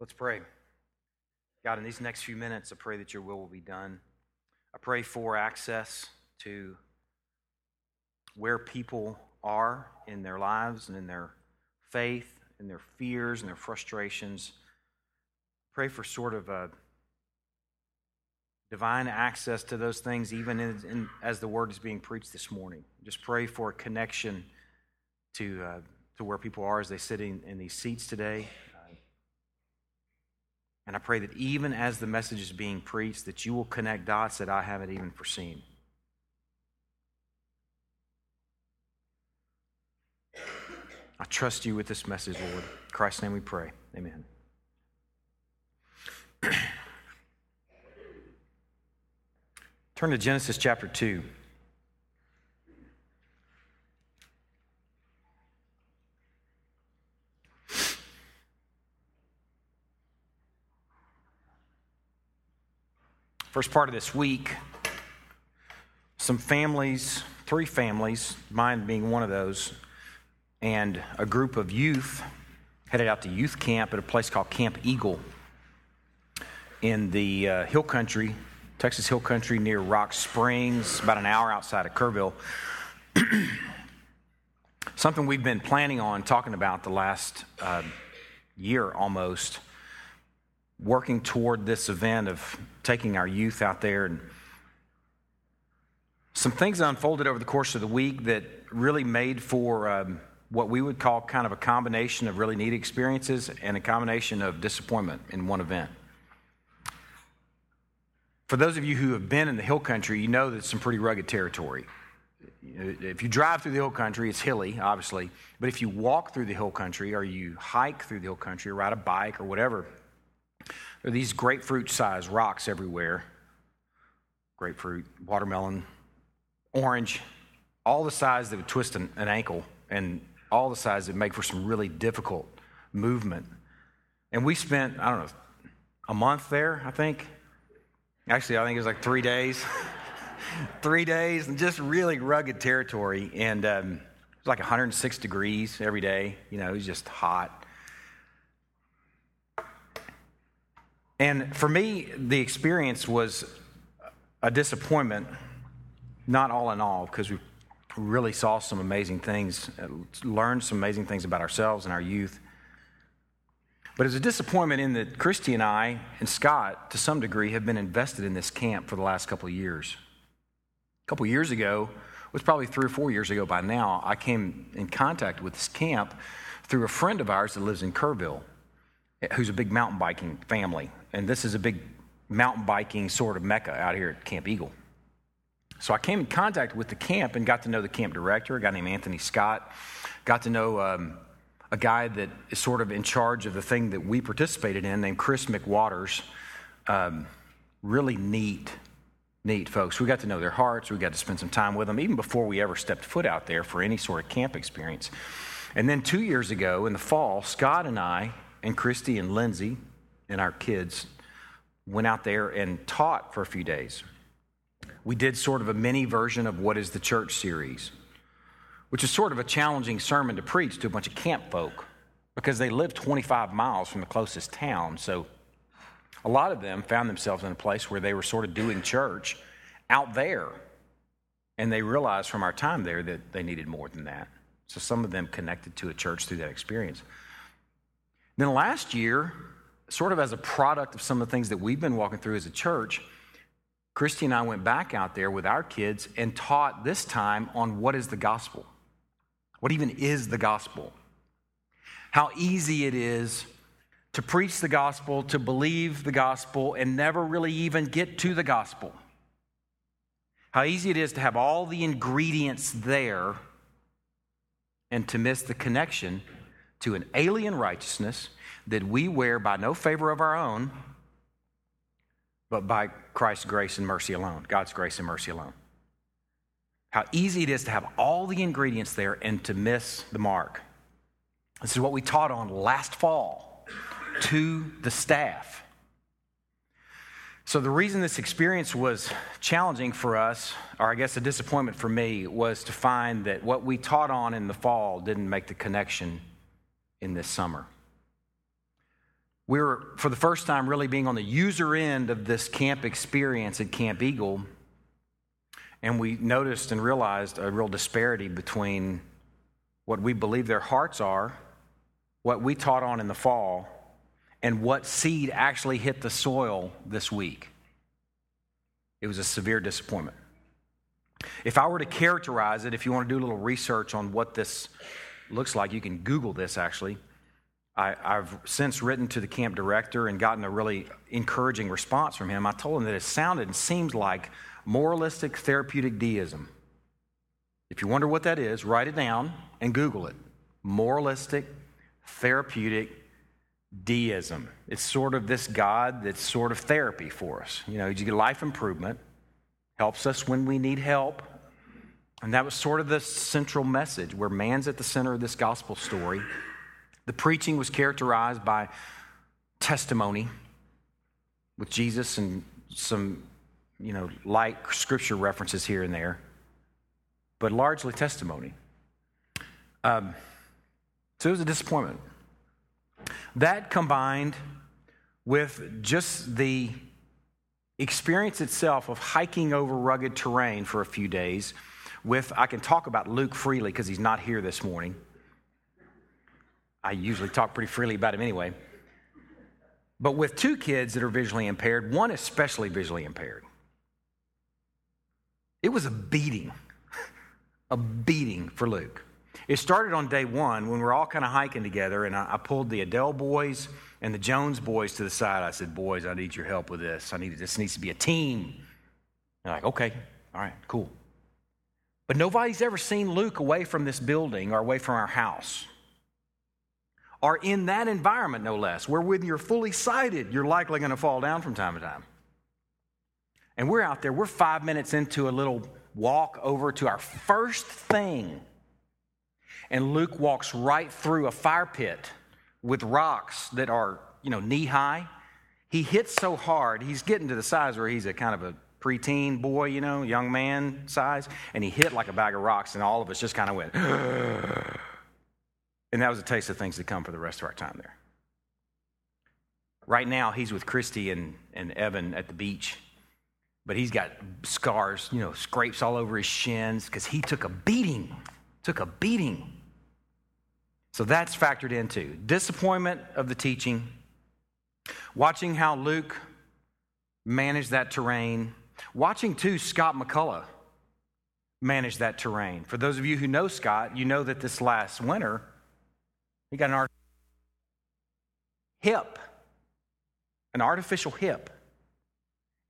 Let's pray. God, in these next few minutes, I pray that your will will be done. I pray for access to where people are in their lives and in their faith and their fears and their frustrations. Pray for sort of a divine access to those things, even in, in, as the word is being preached this morning. Just pray for a connection to, uh, to where people are as they sit in, in these seats today. And I pray that even as the message is being preached, that you will connect dots that I haven't even foreseen. I trust you with this message, Lord. In Christ's name we pray. Amen. Turn to Genesis chapter 2. First part of this week, some families, three families, mine being one of those, and a group of youth headed out to youth camp at a place called Camp Eagle in the uh, hill country, Texas hill country near Rock Springs, about an hour outside of Kerrville. Something we've been planning on talking about the last uh, year almost working toward this event of taking our youth out there and some things unfolded over the course of the week that really made for um, what we would call kind of a combination of really neat experiences and a combination of disappointment in one event. For those of you who have been in the hill country, you know that it's some pretty rugged territory. If you drive through the hill country, it's hilly, obviously. But if you walk through the hill country, or you hike through the hill country, or ride a bike, or whatever, are these grapefruit sized rocks everywhere grapefruit, watermelon, orange, all the size that would twist an, an ankle, and all the size that make for some really difficult movement. And we spent, I don't know, a month there, I think. Actually, I think it was like three days. three days, and just really rugged territory. And um, it was like 106 degrees every day. You know, it was just hot. And for me, the experience was a disappointment, not all in all, because we really saw some amazing things, learned some amazing things about ourselves and our youth. But it was a disappointment in that Christy and I and Scott, to some degree, have been invested in this camp for the last couple of years. A couple of years ago, it was probably three or four years ago by now, I came in contact with this camp through a friend of ours that lives in Kerrville who's a big mountain biking family. And this is a big mountain biking sort of mecca out here at Camp Eagle. So I came in contact with the camp and got to know the camp director, a guy named Anthony Scott. Got to know um, a guy that is sort of in charge of the thing that we participated in named Chris McWaters. Um, really neat, neat folks. We got to know their hearts. We got to spend some time with them, even before we ever stepped foot out there for any sort of camp experience. And then two years ago in the fall, Scott and I and Christy and Lindsay and our kids went out there and taught for a few days. We did sort of a mini version of What is the Church series, which is sort of a challenging sermon to preach to a bunch of camp folk because they live 25 miles from the closest town. So a lot of them found themselves in a place where they were sort of doing church out there. And they realized from our time there that they needed more than that. So some of them connected to a church through that experience. Then last year, sort of as a product of some of the things that we've been walking through as a church, Christy and I went back out there with our kids and taught this time on what is the gospel. What even is the gospel? How easy it is to preach the gospel, to believe the gospel, and never really even get to the gospel. How easy it is to have all the ingredients there and to miss the connection to an alien righteousness that we wear by no favor of our own, but by Christ's grace and mercy alone, God's grace and mercy alone. How easy it is to have all the ingredients there and to miss the mark. This is what we taught on last fall to the staff. So, the reason this experience was challenging for us, or I guess a disappointment for me, was to find that what we taught on in the fall didn't make the connection in this summer. We were, for the first time, really being on the user end of this camp experience at Camp Eagle. And we noticed and realized a real disparity between what we believe their hearts are, what we taught on in the fall, and what seed actually hit the soil this week. It was a severe disappointment. If I were to characterize it, if you want to do a little research on what this looks like, you can Google this actually. I, have since written to the camp director and gotten a really encouraging response from him. I told him that it sounded and seemed like moralistic therapeutic deism. If you wonder what that is, write it down and Google it. Moralistic therapeutic deism. It's sort of this God that's sort of therapy for us. You know, you get life improvement, helps us when we need help. And that was sort of the central message where man's at the center of this gospel story the preaching was characterized by testimony with Jesus and some, you know, light scripture references here and there, but largely testimony. Um, so it was a disappointment. That combined with just the experience itself of hiking over rugged terrain for a few days with i can talk about luke freely because he's not here this morning I usually talk pretty freely about him anyway. But with two kids that are visually impaired, one especially visually impaired, it was a beating, a beating for Luke. It started on day one when we are all kind of hiking together, and I, I, pulled the Adele boys and the Jones boys to the side. I said, Boys, I need your help with this. I need this needs to be a team. They're like, okay, all right, cool. But nobody's ever seen Luke away from this building or away from our house are in that environment, no less, where when you're fully sighted, you're likely going to fall down from time to time. And we're out there, we're five minutes into a little walk over to our first thing. And Luke walks right through a fire pit with rocks that are, you know, knee high. He hits so hard, he's getting to the size where he's a kind of a preteen boy, you know, young man size, and he hit like a bag of rocks, and all of us just kind of went, And that was a taste of things to come for the rest of our time there. Right now, he's with Christy and, and Evan at the beach, but he's got scars, you know, scrapes all over his shins because he took a beating, took a beating. So that's factored into disappointment of the teaching, watching how Luke managed that terrain, watching too Scott McCullough manage that terrain. For those of you who know Scott, you know that this last winter, he got an art- hip, an artificial hip.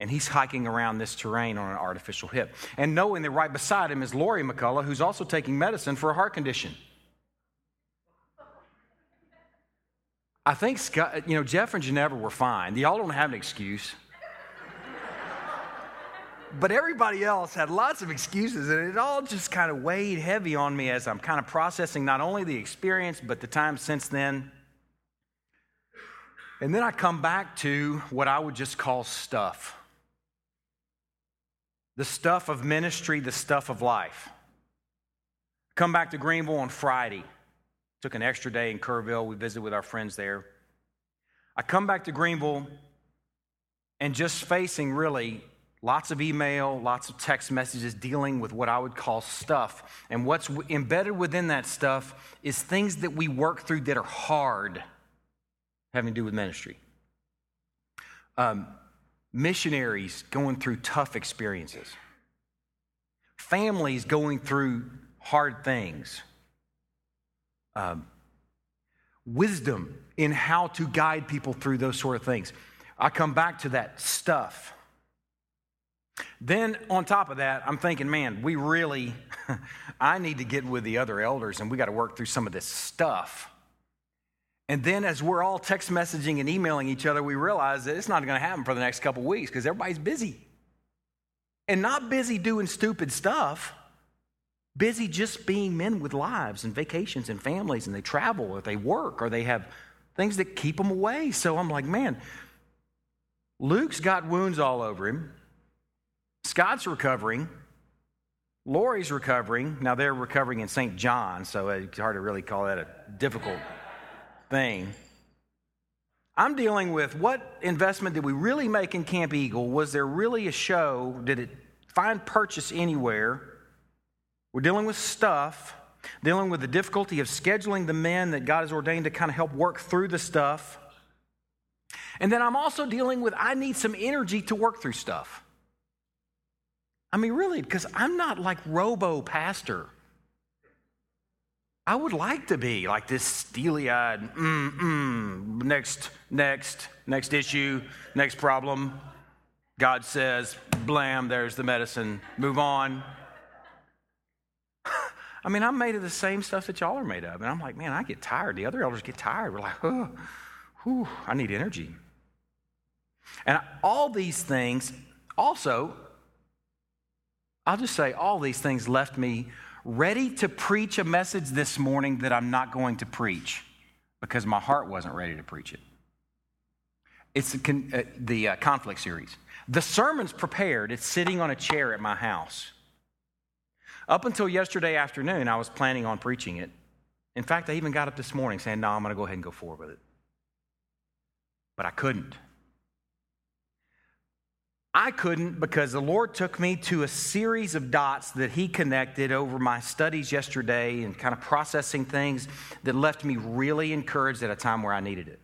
And he's hiking around this terrain on an artificial hip. And knowing that right beside him is Lori McCullough, who's also taking medicine for a heart condition. I think Scott, you know, Jeff and Ginevra were fine. Y'all don't have an excuse. But everybody else had lots of excuses, and it all just kind of weighed heavy on me as I'm kind of processing not only the experience, but the time since then. And then I come back to what I would just call stuff the stuff of ministry, the stuff of life. Come back to Greenville on Friday. Took an extra day in Kerrville. We visited with our friends there. I come back to Greenville and just facing really Lots of email, lots of text messages dealing with what I would call stuff. And what's embedded within that stuff is things that we work through that are hard, having to do with ministry. Um, missionaries going through tough experiences, families going through hard things, um, wisdom in how to guide people through those sort of things. I come back to that stuff. Then, on top of that, I'm thinking, man, we really, I need to get with the other elders and we got to work through some of this stuff. And then, as we're all text messaging and emailing each other, we realize that it's not going to happen for the next couple weeks because everybody's busy. And not busy doing stupid stuff, busy just being men with lives and vacations and families, and they travel or they work or they have things that keep them away. So I'm like, man, Luke's got wounds all over him. Scott's recovering. Lori's recovering. Now they're recovering in St. John, so it's hard to really call that a difficult thing. I'm dealing with what investment did we really make in Camp Eagle? Was there really a show? Did it find purchase anywhere? We're dealing with stuff, dealing with the difficulty of scheduling the men that God has ordained to kind of help work through the stuff. And then I'm also dealing with I need some energy to work through stuff. I mean, really, because I'm not like robo pastor. I would like to be like this steely eyed, mm, mm, next, next, next issue, next problem. God says, blam, there's the medicine, move on. I mean, I'm made of the same stuff that y'all are made of. And I'm like, man, I get tired. The other elders get tired. We're like, oh, whew, I need energy. And all these things also, I'll just say, all these things left me ready to preach a message this morning that I'm not going to preach because my heart wasn't ready to preach it. It's the, uh, the uh, conflict series. The sermon's prepared, it's sitting on a chair at my house. Up until yesterday afternoon, I was planning on preaching it. In fact, I even got up this morning saying, No, I'm going to go ahead and go forward with it. But I couldn't. I couldn't because the Lord took me to a series of dots that He connected over my studies yesterday and kind of processing things that left me really encouraged at a time where I needed it.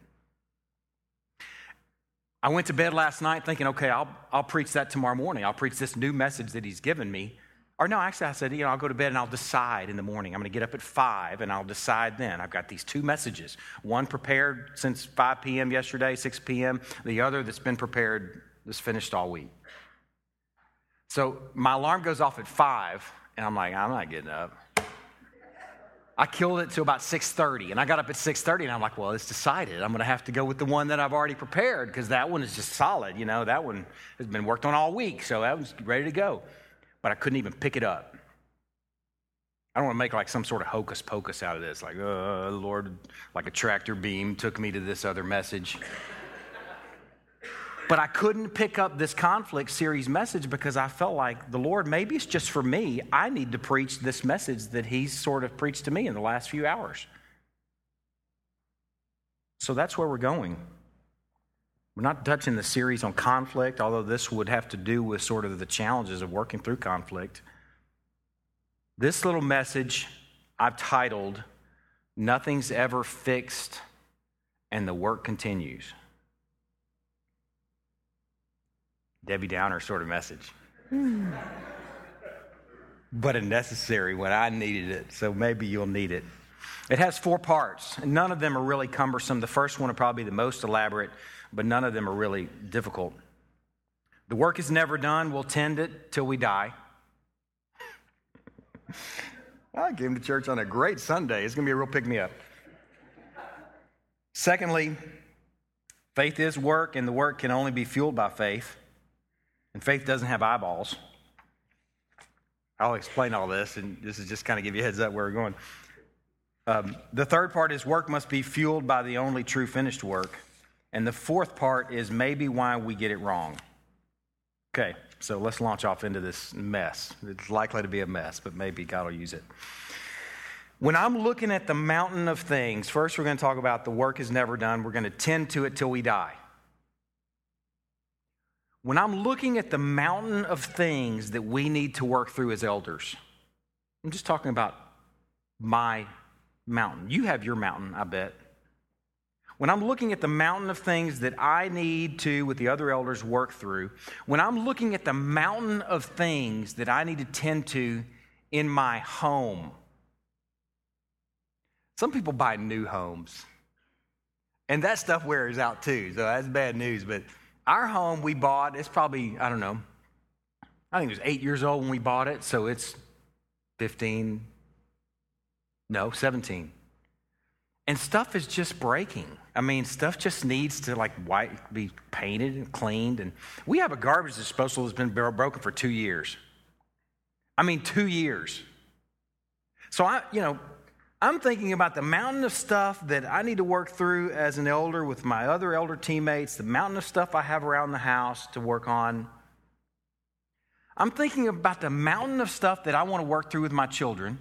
I went to bed last night thinking, okay, I'll, I'll preach that tomorrow morning. I'll preach this new message that He's given me. Or no, actually, I said, you know, I'll go to bed and I'll decide in the morning. I'm going to get up at 5 and I'll decide then. I've got these two messages one prepared since 5 p.m. yesterday, 6 p.m., the other that's been prepared was finished all week. So my alarm goes off at five, and I'm like, I'm not getting up. I killed it till about 6:30, and I got up at 6:30, and I'm like, well, it's decided. I'm going to have to go with the one that I've already prepared because that one is just solid. You know, that one has been worked on all week, so that was ready to go. But I couldn't even pick it up. I don't want to make like some sort of hocus pocus out of this, like, uh, Lord, like a tractor beam took me to this other message. But I couldn't pick up this conflict series message because I felt like the Lord, maybe it's just for me. I need to preach this message that He's sort of preached to me in the last few hours. So that's where we're going. We're not touching the series on conflict, although this would have to do with sort of the challenges of working through conflict. This little message I've titled, Nothing's Ever Fixed and the Work Continues. Debbie Downer sort of message. Hmm. but a necessary when I needed it, so maybe you'll need it. It has four parts, and none of them are really cumbersome. The first one will probably be the most elaborate, but none of them are really difficult. The work is never done. We'll tend it till we die. I came to church on a great Sunday. It's going to be a real pick me up. Secondly, faith is work, and the work can only be fueled by faith. And faith doesn't have eyeballs. I'll explain all this, and this is just kind of give you heads up where we're going. Um, the third part is work must be fueled by the only true finished work. And the fourth part is maybe why we get it wrong. Okay, so let's launch off into this mess. It's likely to be a mess, but maybe God will use it. When I'm looking at the mountain of things, first we're going to talk about the work is never done. We're going to tend to it till we die when I'm looking at the mountain of things that we need to work through as elders, I'm just talking about my mountain. You have your mountain, I bet. When I'm looking at the mountain of things that I need to, with the other elders, work through, when I'm looking at the mountain of things that I need to tend to in my home, some people buy new homes, and that stuff wears out too, so that's bad news, but our home we bought, it's probably, I don't know, I think it was eight years old when we bought it, so it's 15, no, 17. And stuff is just breaking. I mean, stuff just needs to like white, be painted and cleaned. And we have a garbage disposal that's been broken for two years. I mean, two years. So I, you know, I'm thinking about the mountain of stuff that I need to work through as an elder with my other elder teammates, the mountain of stuff I have around the house to work on. I'm thinking about the mountain of stuff that I want to work through with my children.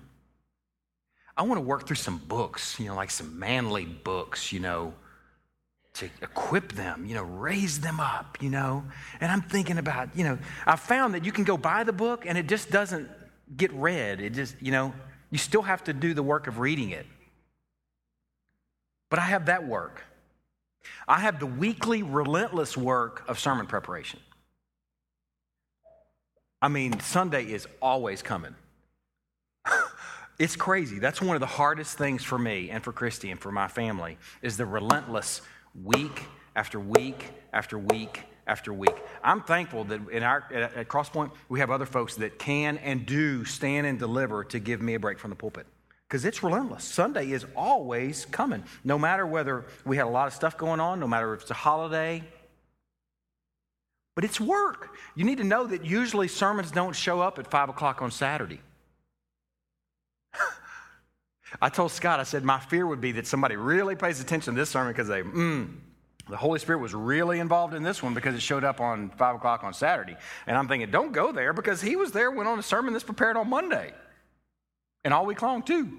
I want to work through some books, you know, like some manly books, you know, to equip them, you know, raise them up, you know. And I'm thinking about, you know, I found that you can go buy the book and it just doesn't get read. It just, you know, you still have to do the work of reading it. But I have that work. I have the weekly, relentless work of sermon preparation. I mean, Sunday is always coming. it's crazy. That's one of the hardest things for me and for Christy and for my family is the relentless week after week after week after week. I'm thankful that in our at Crosspoint we have other folks that can and do stand and deliver to give me a break from the pulpit. Because it's relentless. Sunday is always coming. No matter whether we had a lot of stuff going on, no matter if it's a holiday, but it's work. You need to know that usually sermons don't show up at five o'clock on Saturday. I told Scott, I said, my fear would be that somebody really pays attention to this sermon because they, mm, the Holy Spirit was really involved in this one because it showed up on 5 o'clock on Saturday. And I'm thinking, don't go there because he was there, went on a sermon that's prepared on Monday and all week long, too.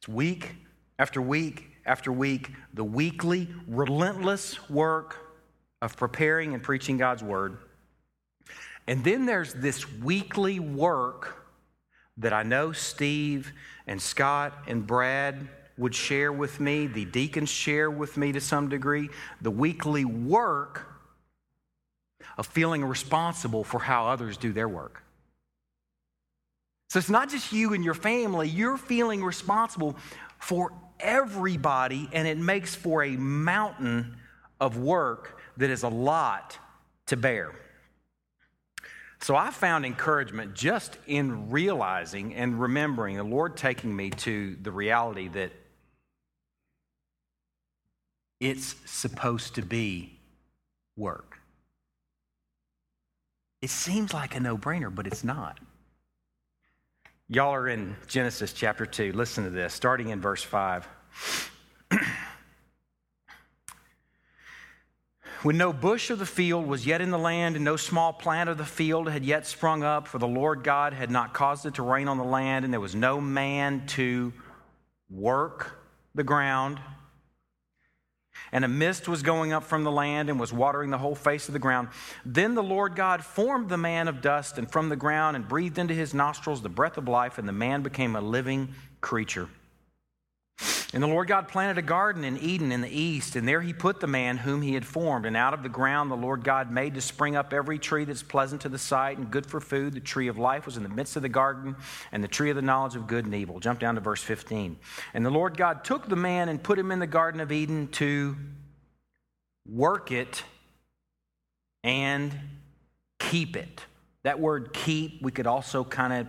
It's week after week after week, the weekly, relentless work of preparing and preaching God's word. And then there's this weekly work that I know Steve and Scott and Brad would share with me, the deacons share with me to some degree, the weekly work of feeling responsible for how others do their work. So it's not just you and your family, you're feeling responsible for everybody, and it makes for a mountain of work that is a lot to bear. So I found encouragement just in realizing and remembering the Lord taking me to the reality that it's supposed to be work. It seems like a no brainer, but it's not. Y'all are in Genesis chapter 2. Listen to this, starting in verse 5. when no bush of the field was yet in the land, and no small plant of the field had yet sprung up, for the Lord God had not caused it to rain on the land, and there was no man to work the ground. And a mist was going up from the land and was watering the whole face of the ground. Then the Lord God formed the man of dust and from the ground and breathed into his nostrils the breath of life, and the man became a living creature. And the Lord God planted a garden in Eden in the east, and there he put the man whom he had formed. And out of the ground the Lord God made to spring up every tree that's pleasant to the sight and good for food. The tree of life was in the midst of the garden, and the tree of the knowledge of good and evil. Jump down to verse 15. And the Lord God took the man and put him in the garden of Eden to work it and keep it. That word keep, we could also kind of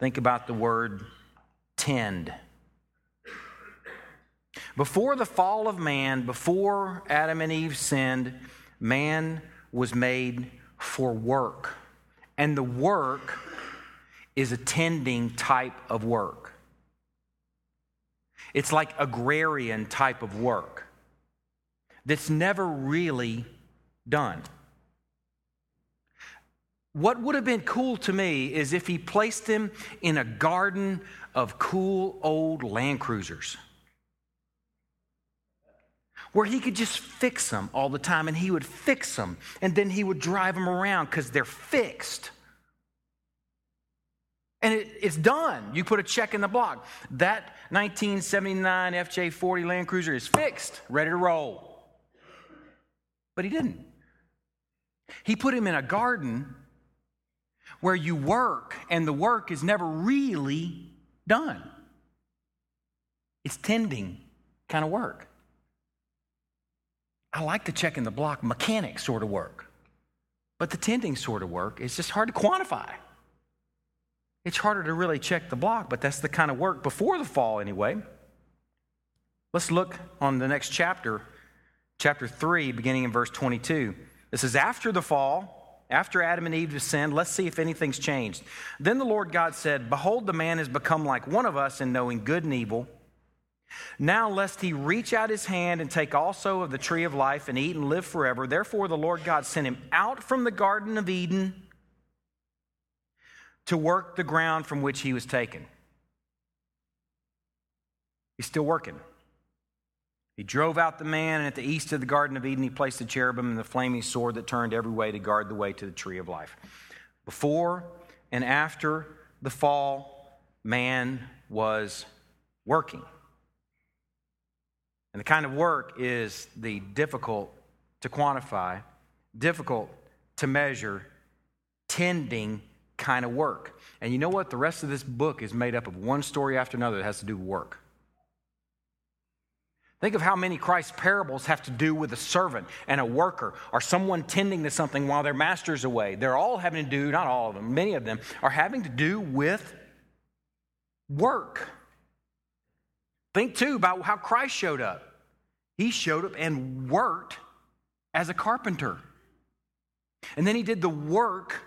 think about the word tend before the fall of man, before Adam and Eve sinned, man was made for work. And the work is a tending type of work. It's like agrarian type of work that's never really done. What would have been cool to me is if he placed him in a garden of cool old Land Cruisers where he could just fix them all the time and he would fix them and then he would drive them around because they're fixed. And it, it's done. You put a check in the block. That 1979 FJ40 Land Cruiser is fixed, ready to roll. But he didn't. He put him in a garden where you work and the work is never really done. It's tending kind of work. I like the check in the block mechanic sort of work. But the tending sort of work is just hard to quantify. It's harder to really check the block, but that's the kind of work before the fall, anyway. Let's look on the next chapter, chapter 3, beginning in verse 22. This is after the fall, after Adam and Eve sinned. Let's see if anything's changed. Then the Lord God said, Behold, the man has become like one of us in knowing good and evil. Now, lest he reach out his hand and take also of the tree of life and eat and live forever. Therefore, the Lord God sent him out from the Garden of Eden to work the ground from which he was taken. He's still working. He drove out the man, and at the east of the Garden of Eden, he placed the cherubim and the flaming sword that turned every way to guard the way to the tree of life. Before and after the fall, man was working. And the kind of work is the difficult to quantify, difficult to measure, tending kind of work. And you know what? The rest of this book is made up of one story after another that has to do with work. Think of how many Christ's parables have to do with a servant and a worker or someone tending to something while their master's away. They're all having to do, not all of them, many of them are having to do with work. Think too about how Christ showed up. He showed up and worked as a carpenter. And then he did the work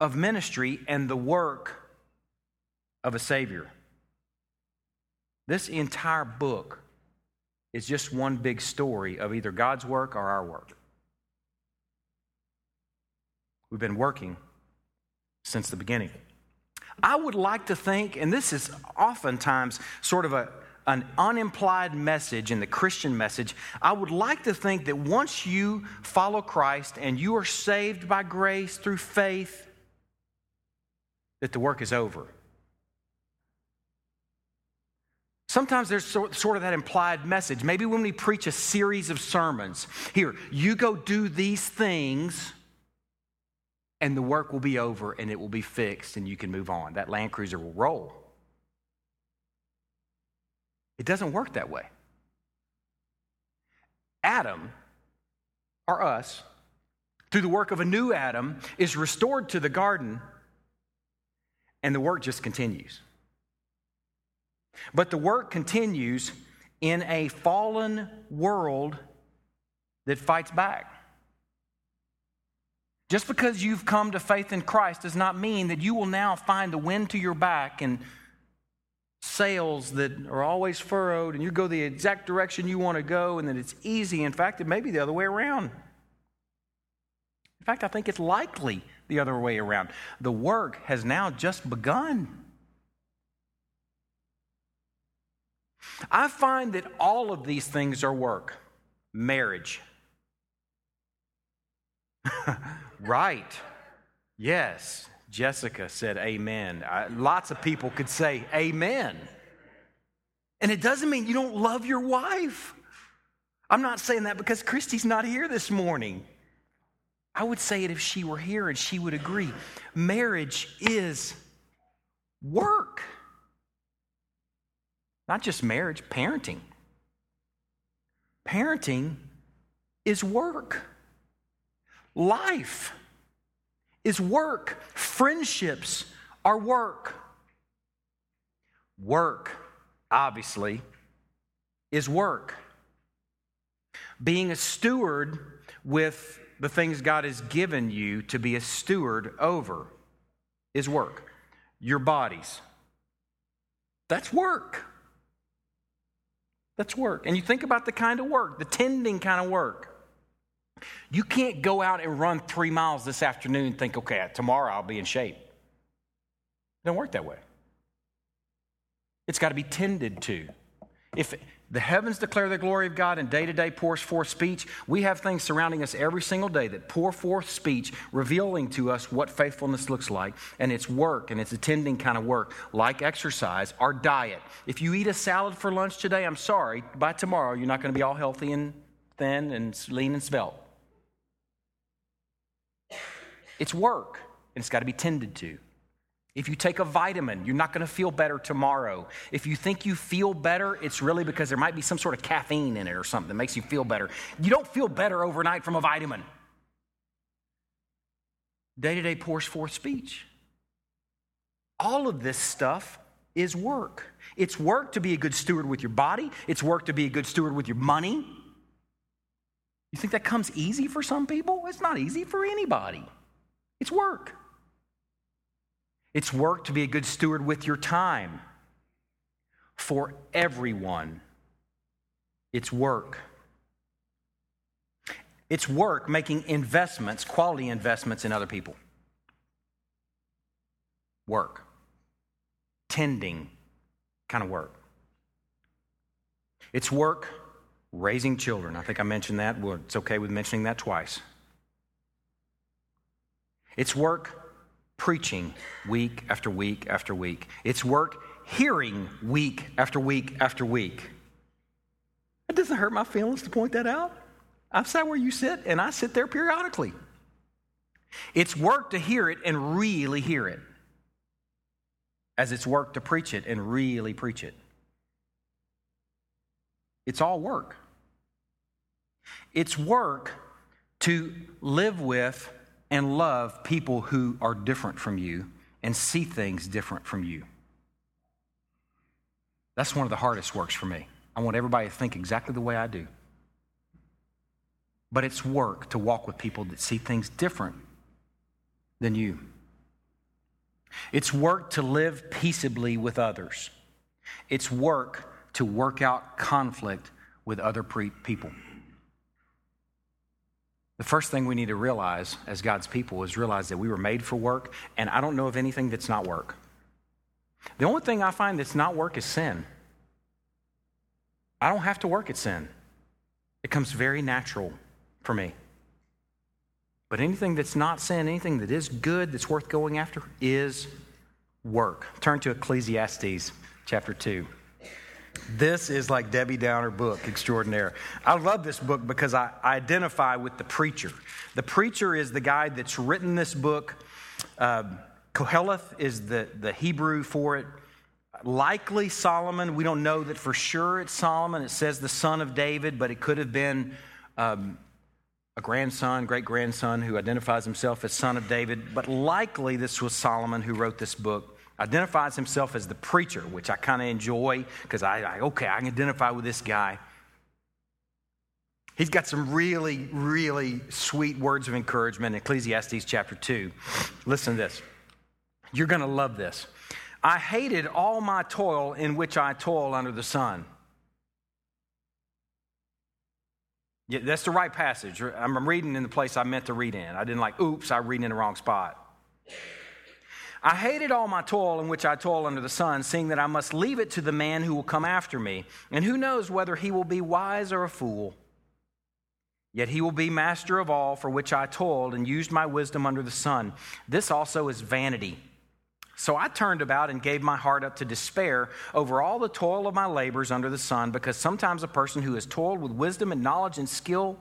of ministry and the work of a Savior. This entire book is just one big story of either God's work or our work. We've been working since the beginning. I would like to think, and this is oftentimes sort of a, an unimplied message in the Christian message. I would like to think that once you follow Christ and you are saved by grace through faith, that the work is over. Sometimes there's sort of that implied message. Maybe when we preach a series of sermons, here, you go do these things, and the work will be over and it will be fixed and you can move on. That Land Cruiser will roll. It doesn't work that way. Adam, or us, through the work of a new Adam, is restored to the garden, and the work just continues. But the work continues in a fallen world that fights back. Just because you've come to faith in Christ does not mean that you will now find the wind to your back and sails that are always furrowed and you go the exact direction you want to go and that it's easy. In fact, it may be the other way around. In fact, I think it's likely the other way around. The work has now just begun. I find that all of these things are work. Marriage. right. Yes. Jessica said amen. I, lots of people could say amen. And it doesn't mean you don't love your wife. I'm not saying that because Christy's not here this morning. I would say it if she were here and she would agree. Marriage is work. Not just marriage, parenting. Parenting is work. Life is work. Friendships are work. Work, obviously, is work. Being a steward with the things God has given you to be a steward over is work. Your bodies, that's work. That's work. And you think about the kind of work, the tending kind of work. You can't go out and run three miles this afternoon and think, okay, tomorrow I'll be in shape. It don't work that way. It's got to be tended to. If the heavens declare the glory of God and day to day pours forth speech, we have things surrounding us every single day that pour forth speech, revealing to us what faithfulness looks like. And it's work and it's attending kind of work, like exercise, our diet. If you eat a salad for lunch today, I'm sorry, by tomorrow you're not going to be all healthy and thin and lean and svelte. It's work, and it's got to be tended to. If you take a vitamin, you're not going to feel better tomorrow. If you think you feel better, it's really because there might be some sort of caffeine in it or something that makes you feel better. You don't feel better overnight from a vitamin. Day to day pours forth speech. All of this stuff is work. It's work to be a good steward with your body, it's work to be a good steward with your money. You think that comes easy for some people? It's not easy for anybody. It's work. It's work to be a good steward with your time. For everyone, it's work. It's work making investments, quality investments in other people. Work. Tending kind of work. It's work raising children. I think I mentioned that. Well, it's okay with mentioning that twice. It's work preaching week after week after week. It's work hearing week after week after week. It doesn't hurt my feelings to point that out. I've sat where you sit, and I sit there periodically. It's work to hear it and really hear it, as it's work to preach it and really preach it. It's all work. It's work to live with and love people who are different from you and see things different from you. That's one of the hardest works for me. I want everybody to think exactly the way I do. But it's work to walk with people that see things different than you. It's work to live peaceably with others. It's work to work out conflict with other pre- people. The first thing we need to realize as God's people is realize that we were made for work, and I don't know of anything that's not work. The only thing I find that's not work is sin. I don't have to work at sin, it comes very natural for me. But anything that's not sin, anything that is good, that's worth going after, is work. Turn to Ecclesiastes chapter 2. This is like Debbie Downer book extraordinaire. I love this book because I, identify with the preacher. The preacher is the guy that's written this book. Uh, Koheleth is the, the Hebrew for it. Likely Solomon. We don't know that for sure it's Solomon. It says the son of David, but it could have been um, a grandson, great grandson, who identifies himself as son of David. But likely this was Solomon who wrote this book identifies himself as the preacher, which I kind of enjoy because I, I, okay, I can identify with this guy. He's got some really, really sweet words of encouragement in Ecclesiastes chapter 2. Listen to this. You're going to love this. I hated all my toil in which I toil under the sun. Yeah, that's the right passage. I'm reading in the place I meant to read in. I didn't like, oops, I read in the wrong spot. I hated all my toil in which I toil under the sun, seeing that I must leave it to the man who will come after me. And who knows whether he will be wise or a fool? Yet he will be master of all for which I toiled and used my wisdom under the sun. This also is vanity. So I turned about and gave my heart up to despair over all the toil of my labors under the sun, because sometimes a person who has toiled with wisdom and knowledge and skill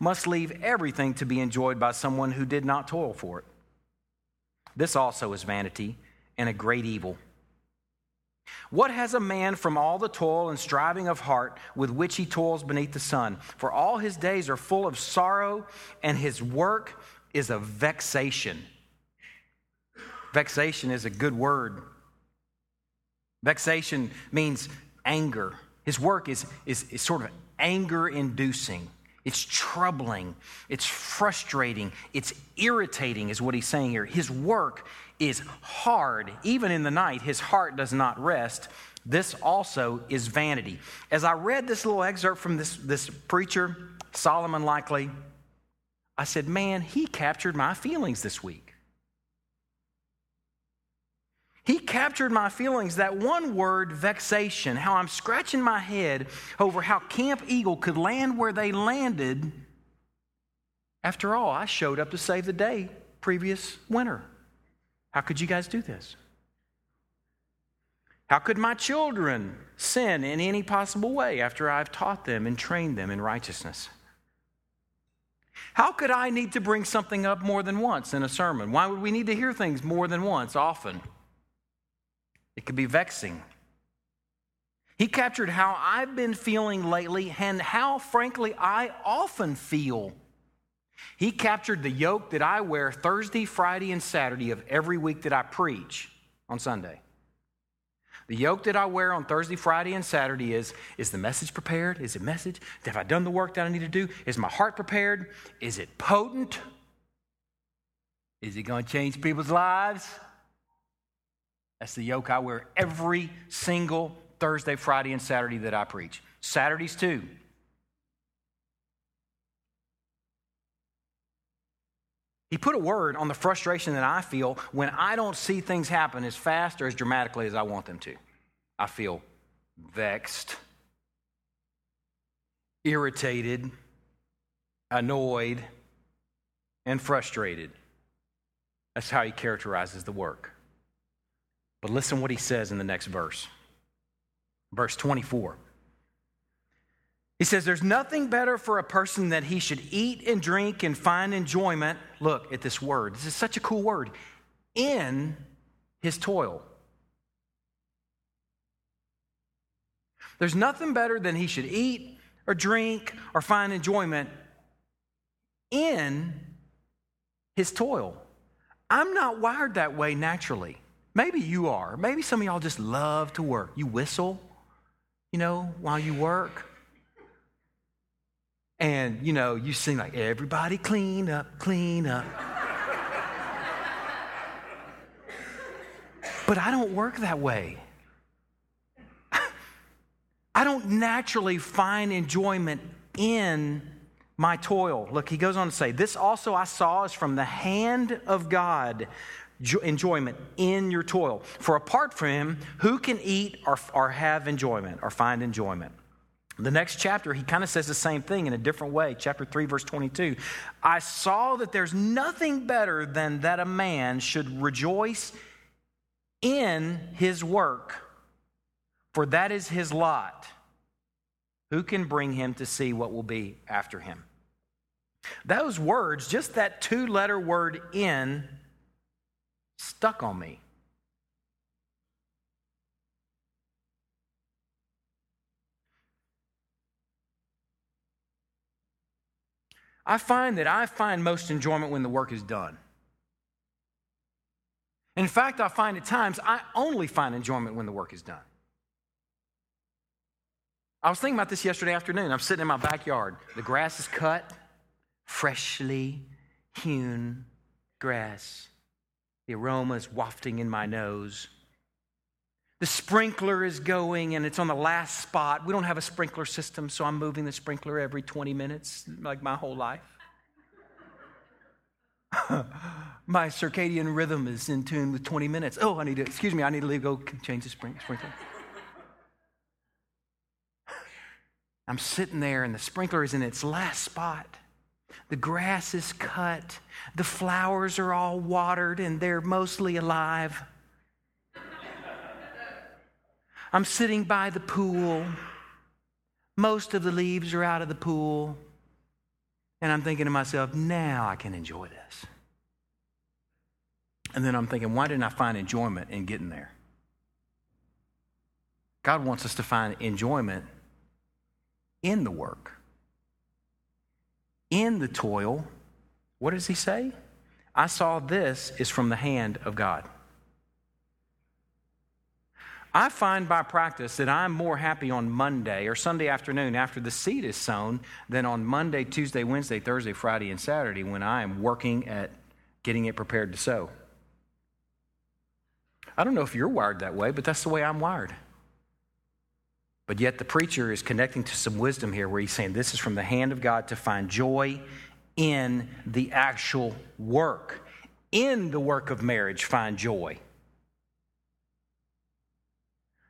must leave everything to be enjoyed by someone who did not toil for it. This also is vanity and a great evil. What has a man from all the toil and striving of heart with which he toils beneath the sun? For all his days are full of sorrow, and his work is a vexation. Vexation is a good word. Vexation means anger. His work is, is, is sort of anger inducing. It's troubling. It's frustrating. It's irritating, is what he's saying here. His work is hard. Even in the night, his heart does not rest. This also is vanity. As I read this little excerpt from this, this preacher, Solomon likely, I said, man, he captured my feelings this week. He captured my feelings, that one word, vexation, how I'm scratching my head over how Camp Eagle could land where they landed. After all, I showed up to save the day previous winter. How could you guys do this? How could my children sin in any possible way after I've taught them and trained them in righteousness? How could I need to bring something up more than once in a sermon? Why would we need to hear things more than once, often? It could be vexing. He captured how I've been feeling lately and how, frankly, I often feel. He captured the yoke that I wear Thursday, Friday, and Saturday of every week that I preach on Sunday. The yoke that I wear on Thursday, Friday, and Saturday is Is the message prepared? Is it message? Have I done the work that I need to do? Is my heart prepared? Is it potent? Is it going to change people's lives? That's the yoke I wear every single Thursday, Friday, and Saturday that I preach. Saturdays too. He put a word on the frustration that I feel when I don't see things happen as fast or as dramatically as I want them to. I feel vexed. irritated, annoyed, and frustrated. That's how he characterizes the work. But listen what he says in the next verse. Verse 24. He says, There's nothing better for a person that he should eat and drink and find enjoyment. Look at this word. This is such a cool word. In his toil. There's nothing better than he should eat or drink or find enjoyment in his toil. I'm not wired that way naturally. Maybe you are. Maybe some of y'all just love to work. You whistle, you know, while you work. And, you know, you sing like, everybody clean up, clean up. but I don't work that way. I don't naturally find enjoyment in my toil. Look, he goes on to say, This also I saw is from the hand of God, enjoyment in your toil. For apart from him, who can eat or, or have enjoyment or find enjoyment? The next chapter, he kind of says the same thing in a different way. Chapter 3, verse 22. I saw that there's nothing better than that a man should rejoice in his work, for that is his lot. Who can bring him to see what will be after him? Those words, just that two letter word in, stuck on me. I find that I find most enjoyment when the work is done. In fact, I find at times I only find enjoyment when the work is done. I was thinking about this yesterday afternoon. I'm sitting in my backyard. The grass is cut, freshly hewn grass. The aroma is wafting in my nose. The sprinkler is going and it's on the last spot. We don't have a sprinkler system, so I'm moving the sprinkler every 20 minutes, like my whole life. my circadian rhythm is in tune with 20 minutes. Oh, I need to, excuse me, I need to leave, go change the sprinkler. I'm sitting there and the sprinkler is in its last spot. The grass is cut. The flowers are all watered and they're mostly alive. I'm sitting by the pool. Most of the leaves are out of the pool. And I'm thinking to myself, now I can enjoy this. And then I'm thinking, why didn't I find enjoyment in getting there? God wants us to find enjoyment in the work, in the toil. What does he say? I saw this is from the hand of God. I find by practice that I'm more happy on Monday or Sunday afternoon after the seed is sown than on Monday, Tuesday, Wednesday, Thursday, Friday, and Saturday when I am working at getting it prepared to sow. I don't know if you're wired that way, but that's the way I'm wired. But yet the preacher is connecting to some wisdom here where he's saying this is from the hand of God to find joy in the actual work. In the work of marriage, find joy.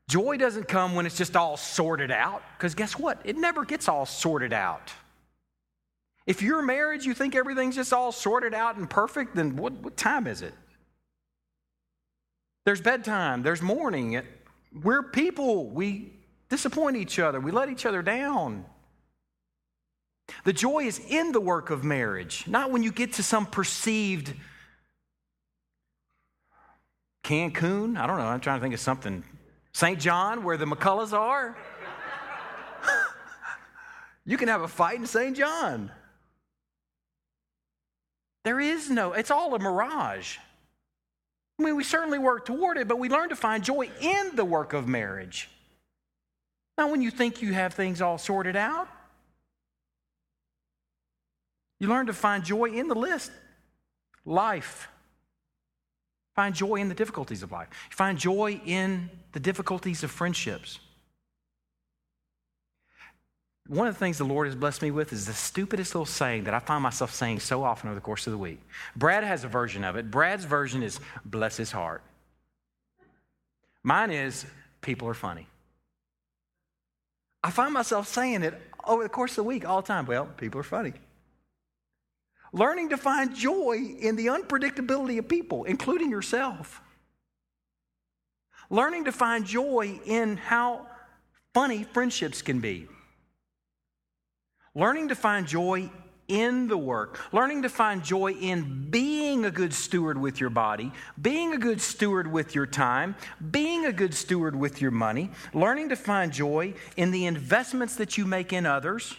Joy doesn't come when it's just all sorted out, because guess what? It never gets all sorted out. If your marriage, you think everything's just all sorted out and perfect, then what, what time is it? There's bedtime, there's morning. We're people. We disappoint each other, we let each other down. The joy is in the work of marriage, not when you get to some perceived Cancun. I don't know. I'm trying to think of something St. John, where the McCulloughs are. you can have a fight in St. John. There is no, it's all a mirage. I mean, we certainly work toward it, but we learn to find joy in the work of marriage. Not when you think you have things all sorted out. You learn to find joy in the list life. Find joy in the difficulties of life. You find joy in the difficulties of friendships. One of the things the Lord has blessed me with is the stupidest little saying that I find myself saying so often over the course of the week. Brad has a version of it. Brad's version is bless his heart. Mine is people are funny. I find myself saying it over the course of the week all the time. Well, people are funny. Learning to find joy in the unpredictability of people, including yourself. Learning to find joy in how funny friendships can be. Learning to find joy in the work, learning to find joy in being a good steward with your body, being a good steward with your time, being a good steward with your money, learning to find joy in the investments that you make in others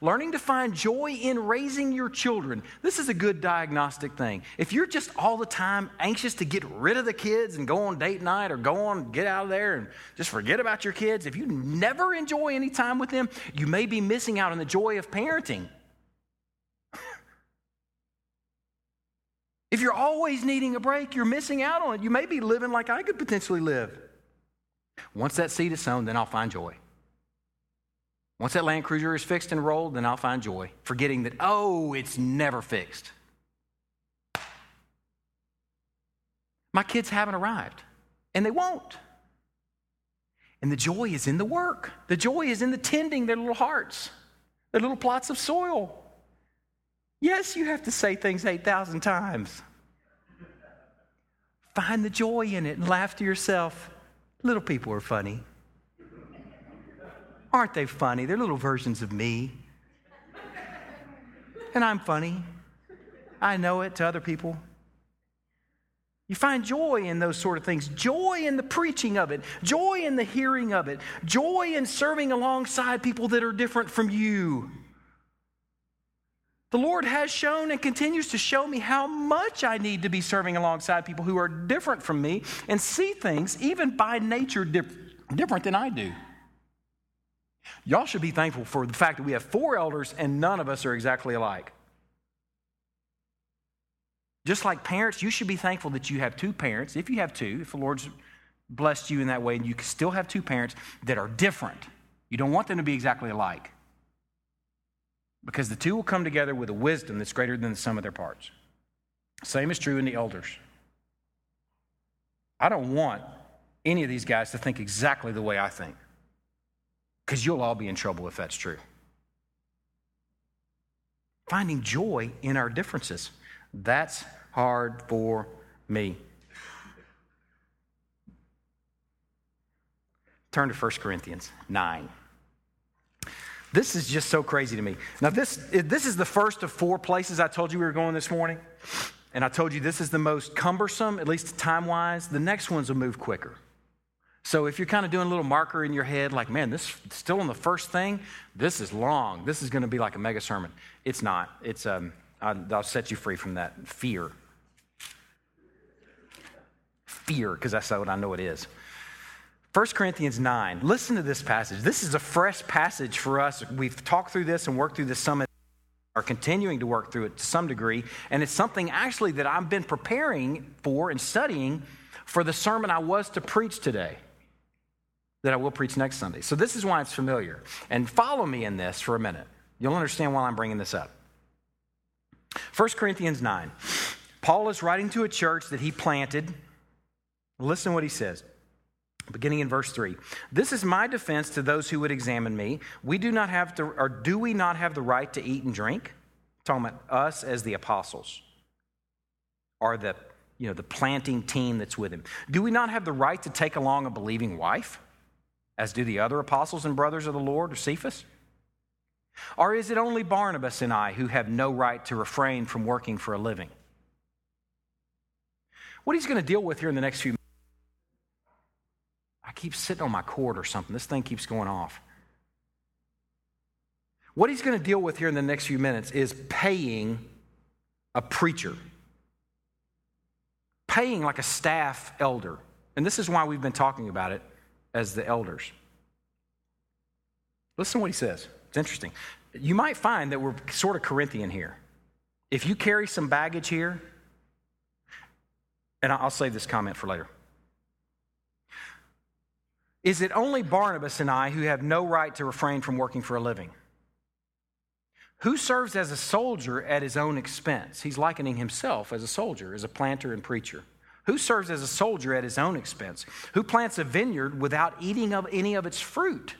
Learning to find joy in raising your children. This is a good diagnostic thing. If you're just all the time anxious to get rid of the kids and go on date night or go on, get out of there and just forget about your kids, if you never enjoy any time with them, you may be missing out on the joy of parenting. If you're always needing a break, you're missing out on it. You may be living like I could potentially live. Once that seed is sown, then I'll find joy. Once that Land Cruiser is fixed and rolled, then I'll find joy, forgetting that, oh, it's never fixed. My kids haven't arrived, and they won't. And the joy is in the work. The joy is in the tending their little hearts, their little plots of soil. Yes, you have to say things 8,000 times. Find the joy in it and laugh to yourself. Little people are funny. Aren't they funny? They're little versions of me. And I'm funny. I know it to other people. You find joy in those sort of things joy in the preaching of it, joy in the hearing of it, joy in serving alongside people that are different from you. The Lord has shown and continues to show me how much I need to be serving alongside people who are different from me and see things, even by nature, different than I do. Y'all should be thankful for the fact that we have four elders and none of us are exactly alike. Just like parents, you should be thankful that you have two parents, if you have two, if the Lord's blessed you in that way, and you can still have two parents that are different. You don't want them to be exactly alike. Because the two will come together with a wisdom that's greater than the sum of their parts. Same is true in the elders. I don't want any of these guys to think exactly the way I think. Because you'll all be in trouble if that's true. Finding joy in our differences. That's hard for me. Turn to 1 Corinthians 9. This is just so crazy to me. Now, this, this is the first of four places I told you we were going this morning. And I told you this is the most cumbersome, at least time wise. The next ones will move quicker. So if you're kind of doing a little marker in your head, like, man, this still on the first thing, this is long. This is going to be like a mega sermon. It's not. It's um, I'll, I'll set you free from that fear. Fear, because that's what I know it is. 1 Corinthians 9. Listen to this passage. This is a fresh passage for us. We've talked through this and worked through this summit are continuing to work through it to some degree. And it's something actually that I've been preparing for and studying for the sermon I was to preach today that I will preach next Sunday. So this is why it's familiar. And follow me in this for a minute. You'll understand why I'm bringing this up. 1 Corinthians 9. Paul is writing to a church that he planted. Listen to what he says. Beginning in verse 3. This is my defense to those who would examine me. We do not have to, or do we not have the right to eat and drink? talking about us as the apostles, or the, you know, the planting team that's with him. Do we not have the right to take along a believing wife? as do the other apostles and brothers of the Lord, or Cephas? Or is it only Barnabas and I who have no right to refrain from working for a living? What he's going to deal with here in the next few I keep sitting on my cord or something. This thing keeps going off. What he's going to deal with here in the next few minutes is paying a preacher, paying like a staff elder. And this is why we've been talking about it as the elders. Listen to what he says. It's interesting. You might find that we're sort of Corinthian here. If you carry some baggage here, and I'll save this comment for later. Is it only Barnabas and I who have no right to refrain from working for a living? Who serves as a soldier at his own expense? He's likening himself as a soldier, as a planter and preacher. Who serves as a soldier at his own expense? Who plants a vineyard without eating of any of its fruit?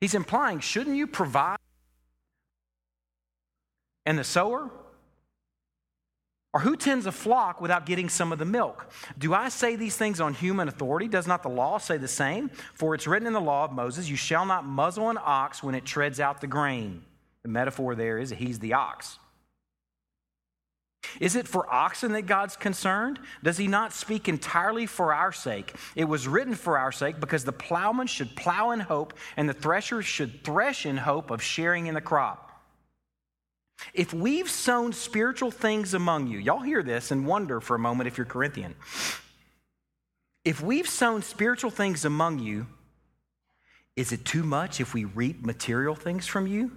He's implying, shouldn't you provide? And the sower? Or who tends a flock without getting some of the milk? Do I say these things on human authority? Does not the law say the same? For it's written in the law of Moses, You shall not muzzle an ox when it treads out the grain. The metaphor there is he's the ox. Is it for oxen that God's concerned? Does he not speak entirely for our sake? It was written for our sake because the plowman should plow in hope and the thresher should thresh in hope of sharing in the crop. If we've sown spiritual things among you, y'all hear this and wonder for a moment if you're Corinthian. If we've sown spiritual things among you, is it too much if we reap material things from you?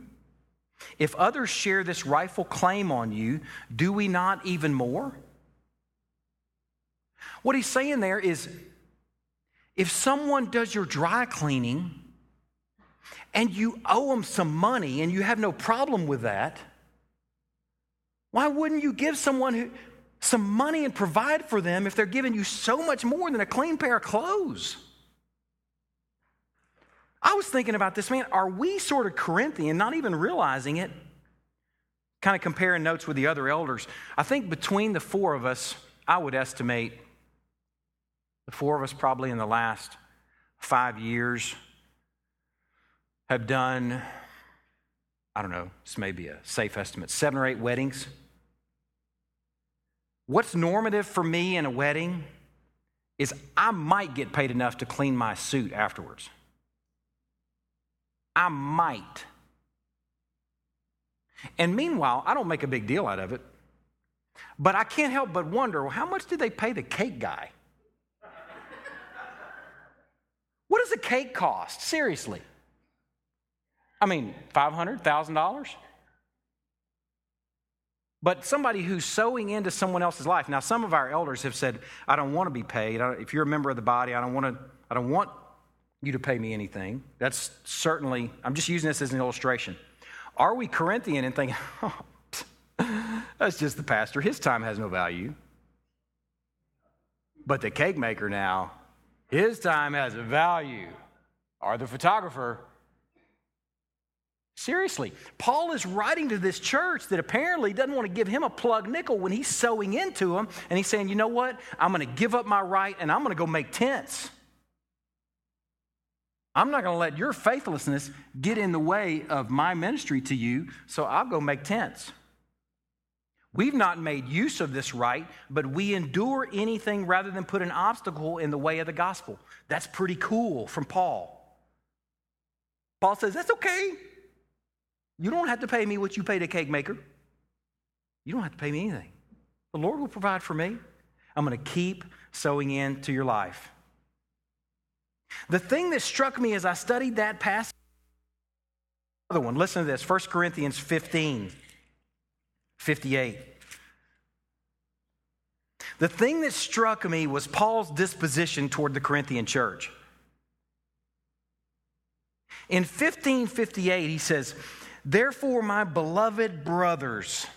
If others share this rightful claim on you, do we not even more? What he's saying there is if someone does your dry cleaning and you owe them some money and you have no problem with that, why wouldn't you give someone who, some money and provide for them if they're giving you so much more than a clean pair of clothes? I was thinking about this, man. Are we sort of Corinthian, not even realizing it? Kind of comparing notes with the other elders. I think between the four of us, I would estimate the four of us probably in the last five years have done, I don't know, this may be a safe estimate, seven or eight weddings. What's normative for me in a wedding is I might get paid enough to clean my suit afterwards. I might. And meanwhile, I don't make a big deal out of it. But I can't help but wonder well, how much did they pay the cake guy? what does a cake cost? Seriously. I mean, $500, $1,000? But somebody who's sowing into someone else's life. Now, some of our elders have said, I don't want to be paid. If you're a member of the body, I don't want to, I don't want you to pay me anything. That's certainly, I'm just using this as an illustration. Are we Corinthian and thinking, oh, that's just the pastor. His time has no value. But the cake maker now, his time has a value. Or the photographer, Seriously, Paul is writing to this church that apparently doesn't want to give him a plug nickel when he's sowing into them. And he's saying, you know what? I'm going to give up my right and I'm going to go make tents. I'm not going to let your faithlessness get in the way of my ministry to you, so I'll go make tents. We've not made use of this right, but we endure anything rather than put an obstacle in the way of the gospel. That's pretty cool from Paul. Paul says, That's okay. You don't have to pay me what you pay the cake maker. You don't have to pay me anything. The Lord will provide for me. I'm going to keep sowing into your life. The thing that struck me as I studied that passage, another one, listen to this 1 Corinthians 15, 58. The thing that struck me was Paul's disposition toward the Corinthian church. In 1558, he says, Therefore, my beloved brothers,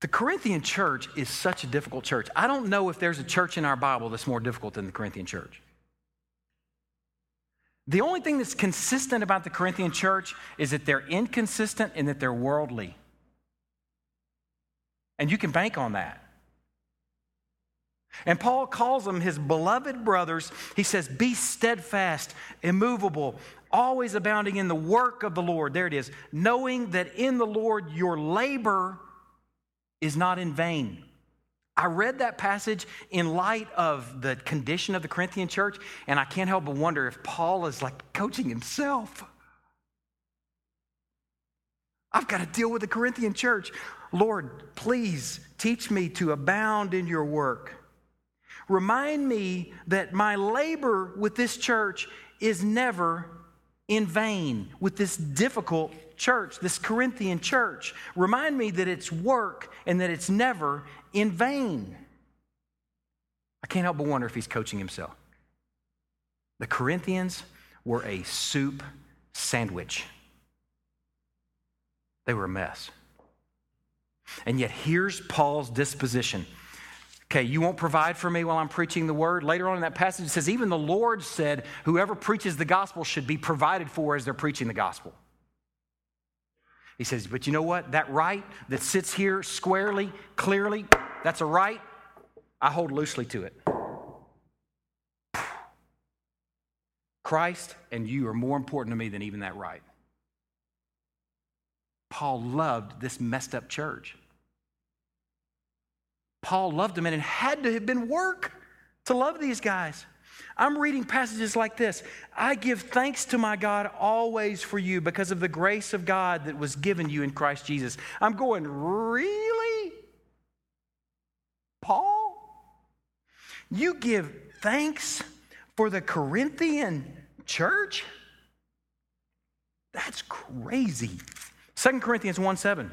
the Corinthian church is such a difficult church. I don't know if there's a church in our Bible that's more difficult than the Corinthian church. The only thing that's consistent about the Corinthian church is that they're inconsistent and that they're worldly. And you can bank on that. And Paul calls them his beloved brothers. He says, Be steadfast, immovable, always abounding in the work of the Lord. There it is. Knowing that in the Lord your labor is not in vain. I read that passage in light of the condition of the Corinthian church, and I can't help but wonder if Paul is like coaching himself. I've got to deal with the Corinthian church. Lord, please teach me to abound in your work. Remind me that my labor with this church is never in vain with this difficult church, this Corinthian church. Remind me that it's work and that it's never in vain. I can't help but wonder if he's coaching himself. The Corinthians were a soup sandwich, they were a mess. And yet, here's Paul's disposition Okay, you won't provide for me while I'm preaching the word. Later on in that passage, it says, even the Lord said, whoever preaches the gospel should be provided for as they're preaching the gospel. He says, but you know what? That right that sits here squarely, clearly, that's a right. I hold loosely to it. Christ and you are more important to me than even that right. Paul loved this messed up church. Paul loved them, and it had to have been work to love these guys. I'm reading passages like this I give thanks to my God always for you because of the grace of God that was given you in Christ Jesus. I'm going, really? Paul? You give thanks for the Corinthian church? That's crazy. 2 Corinthians 1 7.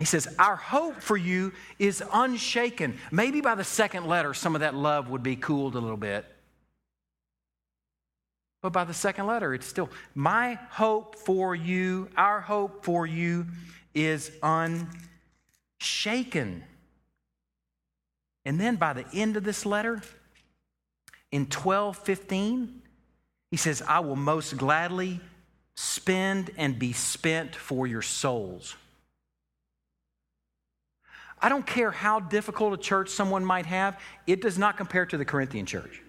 He says, Our hope for you is unshaken. Maybe by the second letter, some of that love would be cooled a little bit. But by the second letter, it's still, My hope for you, our hope for you is unshaken. And then by the end of this letter, in 1215, he says, I will most gladly spend and be spent for your souls. I don't care how difficult a church someone might have, it does not compare to the Corinthian church.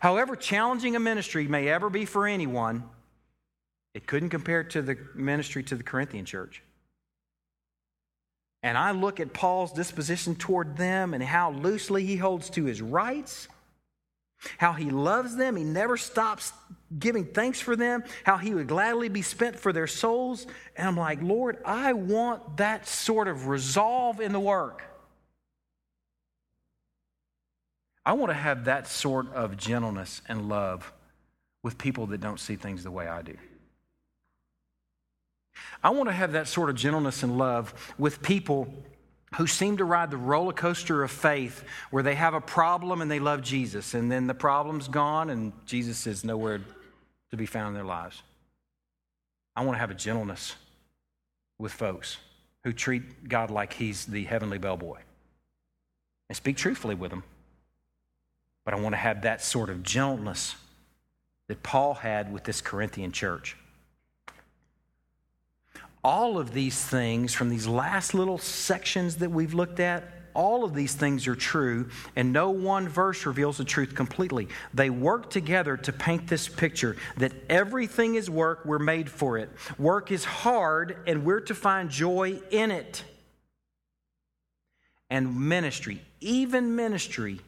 However challenging a ministry may ever be for anyone, it couldn't compare to the ministry to the Corinthian church. And I look at Paul's disposition toward them and how loosely he holds to his rights how he loves them, he never stops giving thanks for them, how he would gladly be spent for their souls. And I'm like, Lord, I want that sort of resolve in the work. I want to have that sort of gentleness and love with people that don't see things the way I do. I want to have that sort of gentleness and love with people who seem to ride the roller coaster of faith where they have a problem and they love Jesus, and then the problem's gone and Jesus is nowhere to be found in their lives. I want to have a gentleness with folks who treat God like He's the heavenly bellboy and speak truthfully with them. But I want to have that sort of gentleness that Paul had with this Corinthian church all of these things from these last little sections that we've looked at, all of these things are true, and no one verse reveals the truth completely. They work together to paint this picture that everything is work, we're made for it. Work is hard, and we're to find joy in it. And ministry, even ministry,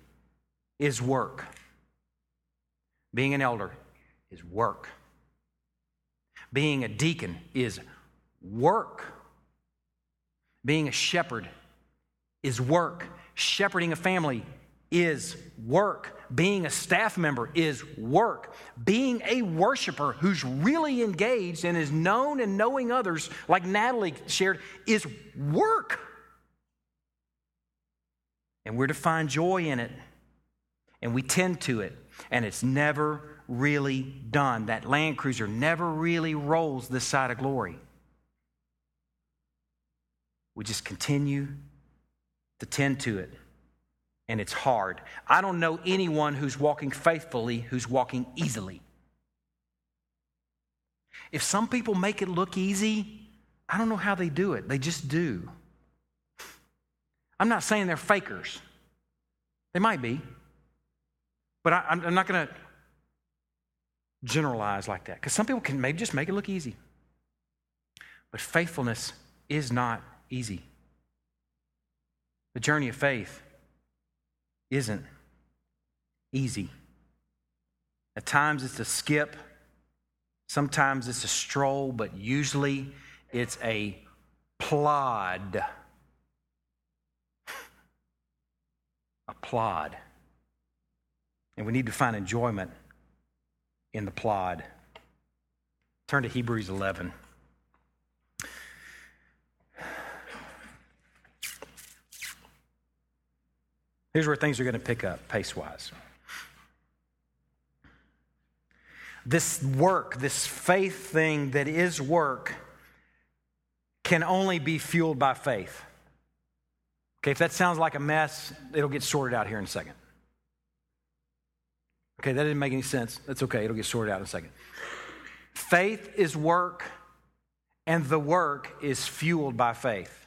is work. Being an elder is work. Being a deacon is work. Being a shepherd is work. Shepherding a family is work. Being a staff member is work. Being a worshiper who's really engaged and is known and knowing others, like Natalie shared, is work. And we're to find joy in it. And we tend to it. And it's never really done. That Land Cruiser never really rolls this side of glory we just continue to tend to it. And it's hard. I don't know anyone who's walking faithfully who's walking easily. If some people make it look easy, I don't know how they do it. They just do. I'm not saying they're fakers, they might be. But I, am not going to generalize like that because some people can maybe just make it look easy. But faithfulness is not easy. The journey of faith isn't easy. At times it's a skip, sometimes it's a stroll, but usually it's a plod. A plod. And we need to find enjoyment in the plod. Turn to Hebrews 11. Here's where things are going to pick up pace wise. This work, this faith thing that is work, can only be fueled by faith. Okay, if that sounds like a mess, it'll get sorted out here in a second. Okay, that didn't make any sense. That's okay, it'll get sorted out in a second. Faith is work, and the work is fueled by faith.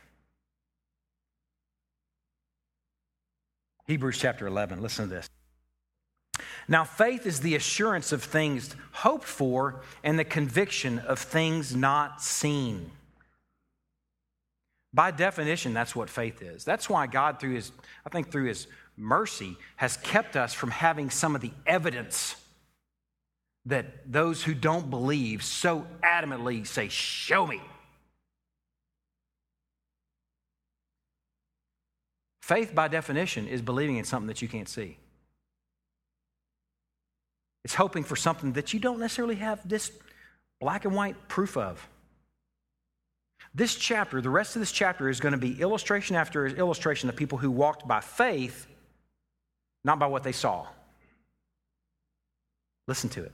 Hebrews chapter 11, listen to this. Now, faith is the assurance of things hoped for and the conviction of things not seen. By definition, that's what faith is. That's why God, through His, I think through His mercy, has kept us from having some of the evidence that those who don't believe so adamantly say, Show me. Faith, by definition, is believing in something that you can't see. It's hoping for something that you don't necessarily have this black and white proof of. This chapter, the rest of this chapter, is going to be illustration after illustration of people who walked by faith, not by what they saw. Listen to it.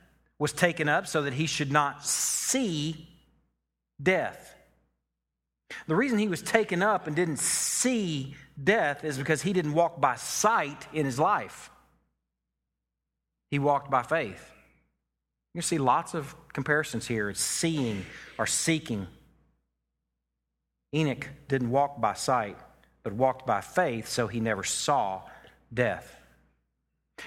was taken up so that he should not see death. The reason he was taken up and didn't see death is because he didn't walk by sight in his life. He walked by faith. You see lots of comparisons here. It's seeing or seeking. Enoch didn't walk by sight, but walked by faith, so he never saw death.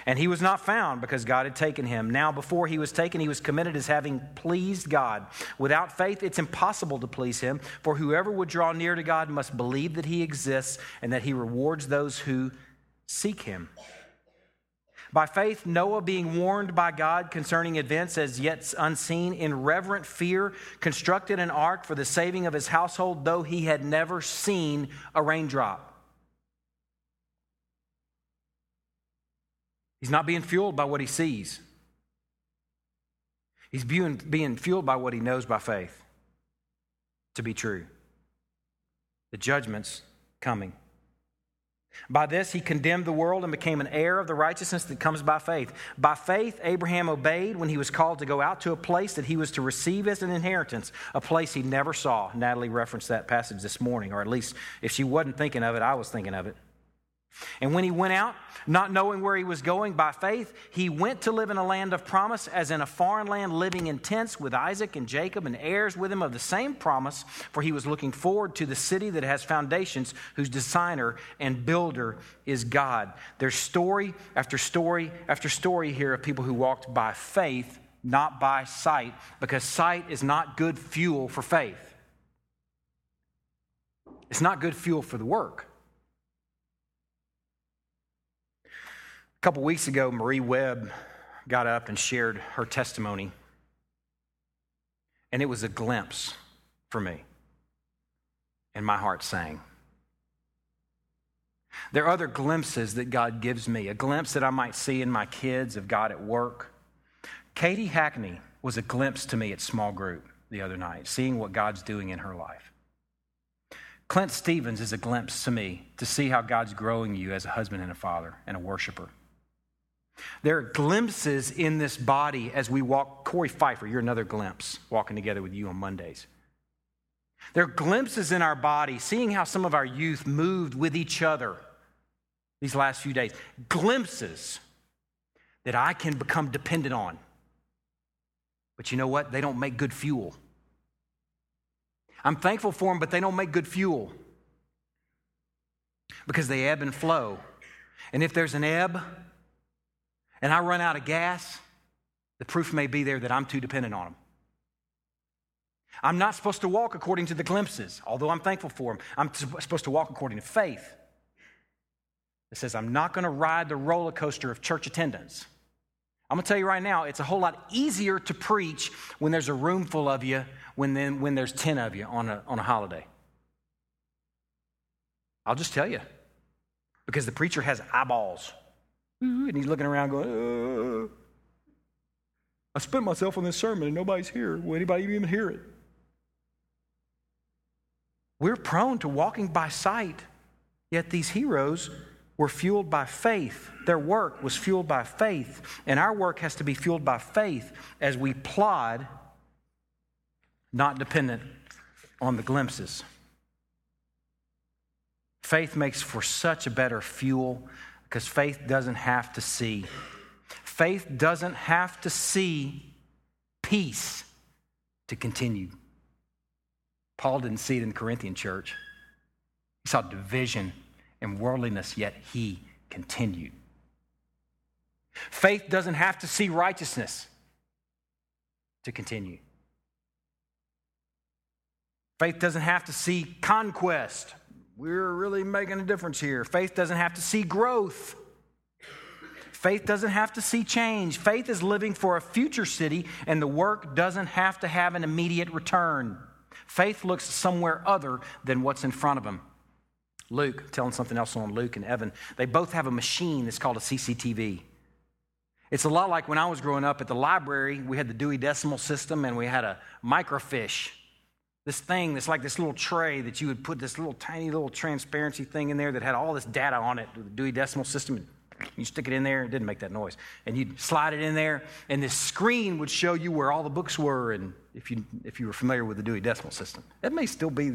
And he was not found because God had taken him. Now, before he was taken, he was committed as having pleased God. Without faith, it's impossible to please him, for whoever would draw near to God must believe that he exists and that he rewards those who seek him. By faith, Noah, being warned by God concerning events as yet unseen, in reverent fear, constructed an ark for the saving of his household, though he had never seen a raindrop. He's not being fueled by what he sees. He's being, being fueled by what he knows by faith to be true. The judgment's coming. By this, he condemned the world and became an heir of the righteousness that comes by faith. By faith, Abraham obeyed when he was called to go out to a place that he was to receive as an inheritance, a place he never saw. Natalie referenced that passage this morning, or at least if she wasn't thinking of it, I was thinking of it. And when he went out, not knowing where he was going by faith, he went to live in a land of promise, as in a foreign land, living in tents with Isaac and Jacob and heirs with him of the same promise, for he was looking forward to the city that has foundations, whose designer and builder is God. There's story after story after story here of people who walked by faith, not by sight, because sight is not good fuel for faith. It's not good fuel for the work. Couple weeks ago, Marie Webb got up and shared her testimony, and it was a glimpse for me, and my heart sang. There are other glimpses that God gives me, a glimpse that I might see in my kids of God at work. Katie Hackney was a glimpse to me at small group the other night, seeing what God's doing in her life. Clint Stevens is a glimpse to me to see how God's growing you as a husband and a father and a worshiper. There are glimpses in this body as we walk. Corey Pfeiffer, you're another glimpse walking together with you on Mondays. There are glimpses in our body, seeing how some of our youth moved with each other these last few days. Glimpses that I can become dependent on. But you know what? They don't make good fuel. I'm thankful for them, but they don't make good fuel because they ebb and flow. And if there's an ebb, and I run out of gas, the proof may be there that I'm too dependent on them. I'm not supposed to walk according to the glimpses, although I'm thankful for them. I'm supposed to walk according to faith. It says, I'm not going to ride the roller coaster of church attendance. I'm going to tell you right now, it's a whole lot easier to preach when there's a room full of you when, then, when there's 10 of you on a, on a holiday. I'll just tell you, because the preacher has eyeballs. And he's looking around going, uh, I spent myself on this sermon and nobody's here. Will anybody even hear it? We're prone to walking by sight, yet these heroes were fueled by faith. Their work was fueled by faith, and our work has to be fueled by faith as we plod, not dependent on the glimpses. Faith makes for such a better fuel because faith doesn't have to see. Faith doesn't have to see peace to continue. Paul didn't see it in the Corinthian church. He saw division and worldliness, yet he continued. Faith doesn't have to see righteousness to continue. Faith doesn't have to see conquest. We're really making a difference here. Faith doesn't have to see growth. Faith doesn't have to see change. Faith is living for a future city, and the work doesn't have to have an immediate return. Faith looks somewhere other than what's in front of them. Luke, telling something else on Luke and Evan, they both have a machine that's called a CCTV. It's a lot like when I was growing up at the library, we had the Dewey Decimal System and we had a microfiche. This thing that's like this little tray that you would put this little tiny little transparency thing in there that had all this data on it, the Dewey Decimal System. And you stick it in there, it didn't make that noise. And you'd slide it in there, and this screen would show you where all the books were, and if you, if you were familiar with the Dewey Decimal System. That may still be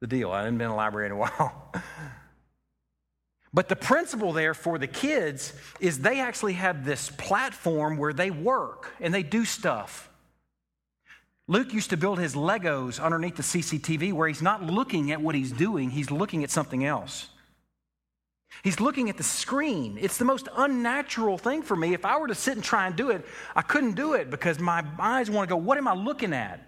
the deal. I haven't been in a library in a while. but the principle there for the kids is they actually have this platform where they work and they do stuff. Luke used to build his Legos underneath the CCTV where he's not looking at what he's doing, he's looking at something else. He's looking at the screen. It's the most unnatural thing for me. If I were to sit and try and do it, I couldn't do it because my eyes want to go, What am I looking at?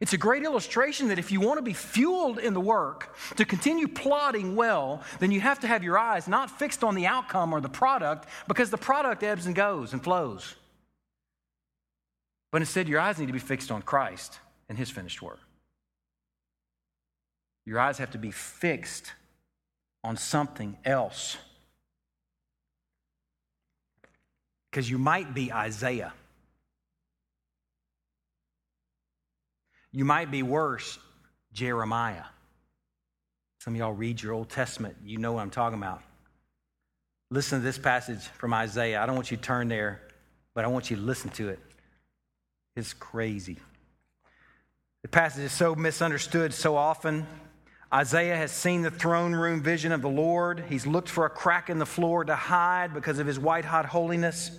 It's a great illustration that if you want to be fueled in the work, to continue plodding well, then you have to have your eyes not fixed on the outcome or the product because the product ebbs and goes and flows. But instead, your eyes need to be fixed on Christ and his finished work. Your eyes have to be fixed on something else. Because you might be Isaiah. You might be worse, Jeremiah. Some of y'all read your Old Testament, you know what I'm talking about. Listen to this passage from Isaiah. I don't want you to turn there, but I want you to listen to it. It's crazy. The passage is so misunderstood so often. Isaiah has seen the throne room vision of the Lord. He's looked for a crack in the floor to hide because of his white hot holiness.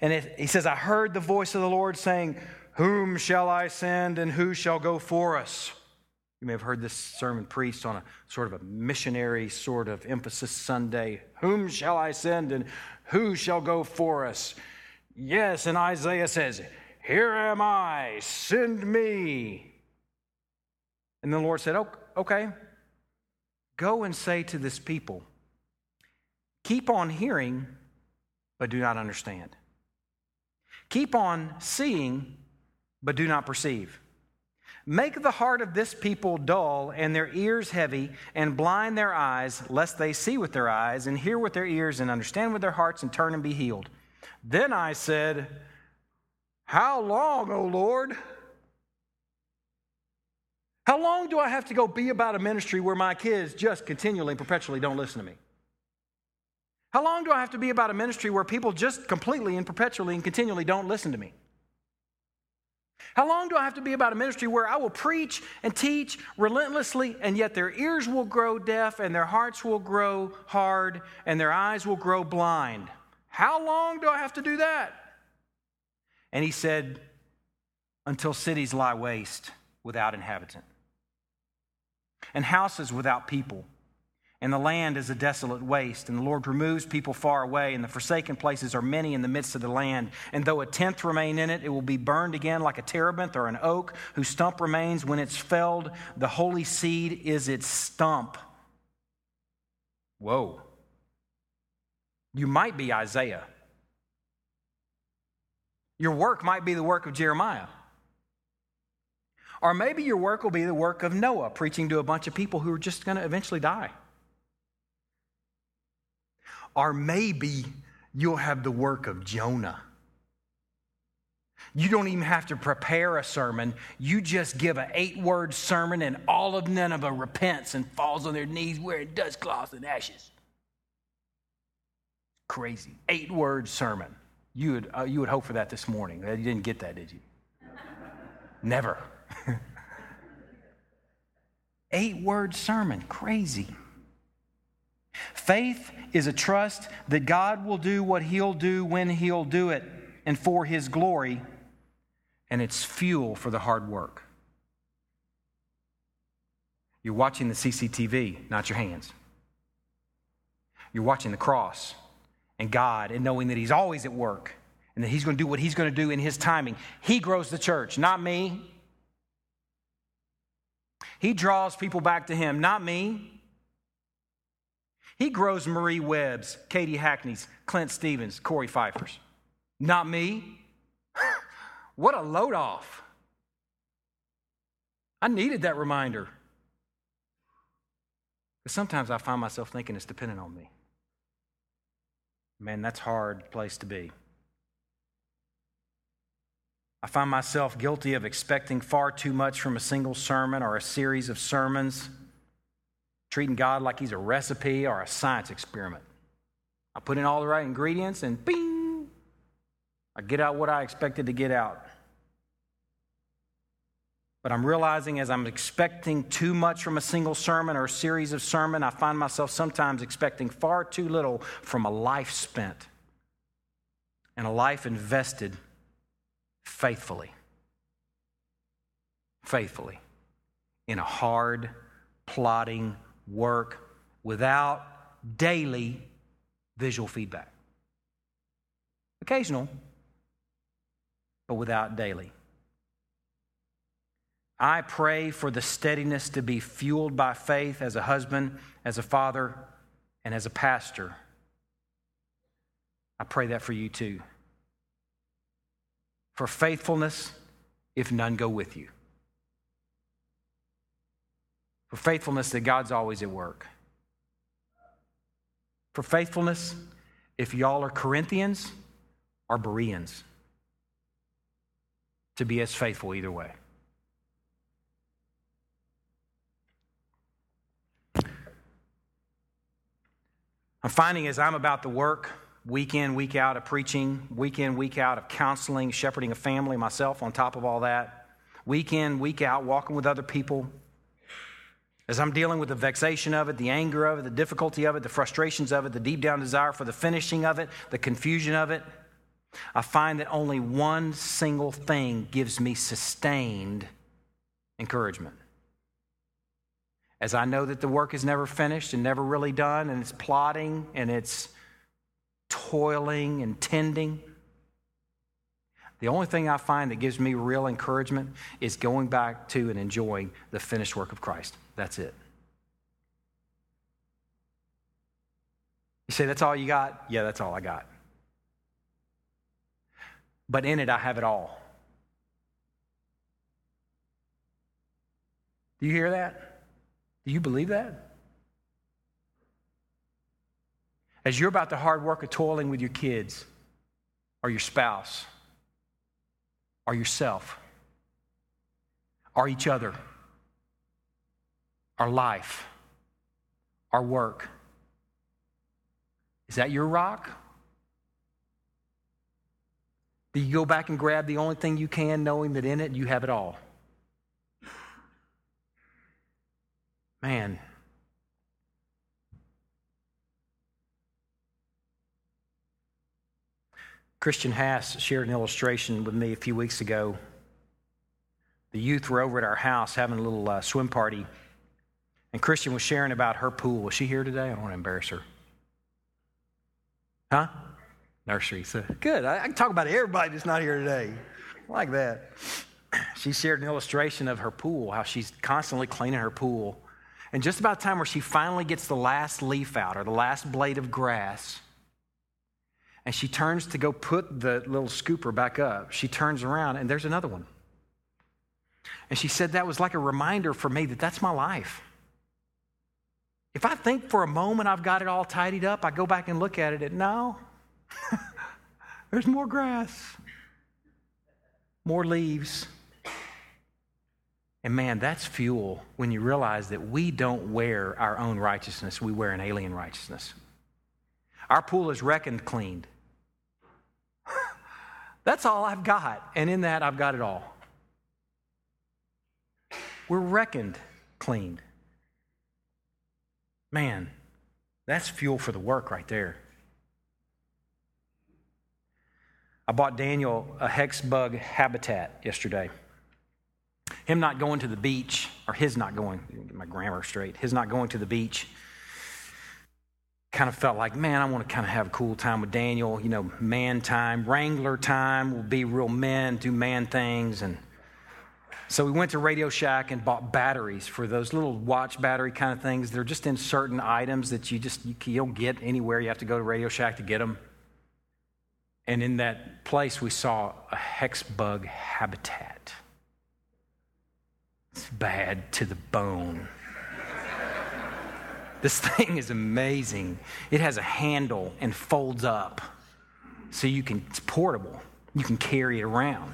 And it, he says, I heard the voice of the Lord saying, whom shall I send and who shall go for us? You may have heard this sermon preached on a sort of a missionary sort of emphasis Sunday. Whom shall I send and who shall go for us? Yes, and Isaiah says, Here am I, send me. And the Lord said, Okay, go and say to this people, Keep on hearing, but do not understand. Keep on seeing, but do not perceive. Make the heart of this people dull and their ears heavy, and blind their eyes, lest they see with their eyes, and hear with their ears, and understand with their hearts, and turn and be healed. Then I said, How long, O Lord? How long do I have to go be about a ministry where my kids just continually and perpetually don't listen to me? How long do I have to be about a ministry where people just completely and perpetually and continually don't listen to me? How long do I have to be about a ministry where I will preach and teach relentlessly, and yet their ears will grow deaf, and their hearts will grow hard, and their eyes will grow blind? How long do I have to do that? And he said, Until cities lie waste without inhabitant, and houses without people and the land is a desolate waste, and the Lord removes people far away, and the forsaken places are many in the midst of the land. And though a tenth remain in it, it will be burned again like a terebinth or an oak, whose stump remains when it's felled. The holy seed is its stump. Whoa. You might be Isaiah. Your work might be the work of Jeremiah. Or maybe your work will be the work of Noah, preaching to a bunch of people who are just going to eventually die. Or maybe you'll have the work of Jonah. You don't even have to prepare a sermon. You just give an eight word sermon, and all of Nineveh repents and falls on their knees wearing dust cloths and ashes. Crazy. Eight word sermon. You would, uh, you would hope for that this morning. You didn't get that, did you? Never. eight word sermon. Crazy. Faith is a trust that God will do what He'll do when He'll do it and for His glory, and it's fuel for the hard work. You're watching the CCTV, not your hands. You're watching the cross and God and knowing that He's always at work and that He's going to do what He's going to do in His timing. He grows the church, not me. He draws people back to Him, not me. He grows Marie Webb's, Katie Hackney's, Clint Stevens, Corey Pfeiffer's. Not me. what a load off. I needed that reminder. Because sometimes I find myself thinking it's dependent on me. Man, that's a hard place to be. I find myself guilty of expecting far too much from a single sermon or a series of sermons treating God like he's a recipe or a science experiment. I put in all the right ingredients and bing, I get out what I expected to get out. But I'm realizing as I'm expecting too much from a single sermon or a series of sermon, I find myself sometimes expecting far too little from a life spent and a life invested faithfully. Faithfully in a hard, plodding, work without daily visual feedback. Occasional, but without daily. I pray for the steadiness to be fueled by faith as a husband, as a father, and as a pastor. I pray that for you too. For faithfulness, if none go with you for faithfulness that God's always at work. For faithfulness, if y'all are Corinthians or Bereans, to be as faithful either way. I'm finding as I'm about the work, week in, week out of preaching, week in, week out of counseling, shepherding a family, myself on top of all that, week in, week out, walking with other people, as I'm dealing with the vexation of it, the anger of it, the difficulty of it, the frustrations of it, the deep down desire for the finishing of it, the confusion of it, I find that only one single thing gives me sustained encouragement. As I know that the work is never finished and never really done, and it's plodding and it's toiling and tending. The only thing I find that gives me real encouragement is going back to and enjoying the finished work of Christ. That's it. You say, That's all you got? Yeah, that's all I got. But in it, I have it all. Do you hear that? Do you believe that? As you're about the hard work of toiling with your kids or your spouse or yourself or each other our life, our work. Is that your rock? Do you go back and grab the only thing you can, knowing that in it you have it all? Man. Christian Hass shared an illustration with me a few weeks ago. The youth were over at our house having a little uh, swim party. And Christian was sharing about her pool. Was she here today? I don't want to embarrass her. Huh? Nursery. So, good. I, I can talk about everybody that's not here today. I like that. She shared an illustration of her pool, how she's constantly cleaning her pool. And just about time where she finally gets the last leaf out or the last blade of grass, and she turns to go put the little scooper back up, she turns around and there's another one. And she said that was like a reminder for me that that's my life. If I think for a moment I've got it all tidied up, I go back and look at it and no, there's more grass, more leaves. And man, that's fuel when you realize that we don't wear our own righteousness, we wear an alien righteousness. Our pool is reckoned cleaned. that's all I've got. And in that, I've got it all. We're reckoned cleaned. Man, that's fuel for the work right there. I bought Daniel a hex bug habitat yesterday. Him not going to the beach, or his not going, get my grammar straight, his not going to the beach kind of felt like, man, I want to kind of have a cool time with Daniel, you know, man time, Wrangler time, we'll be real men, do man things. And so we went to Radio Shack and bought batteries for those little watch battery kind of things. They're just in certain items that you just you, you don't get anywhere. You have to go to Radio Shack to get them. And in that place, we saw a hex bug habitat. It's bad to the bone. this thing is amazing. It has a handle and folds up so you can, it's portable. You can carry it around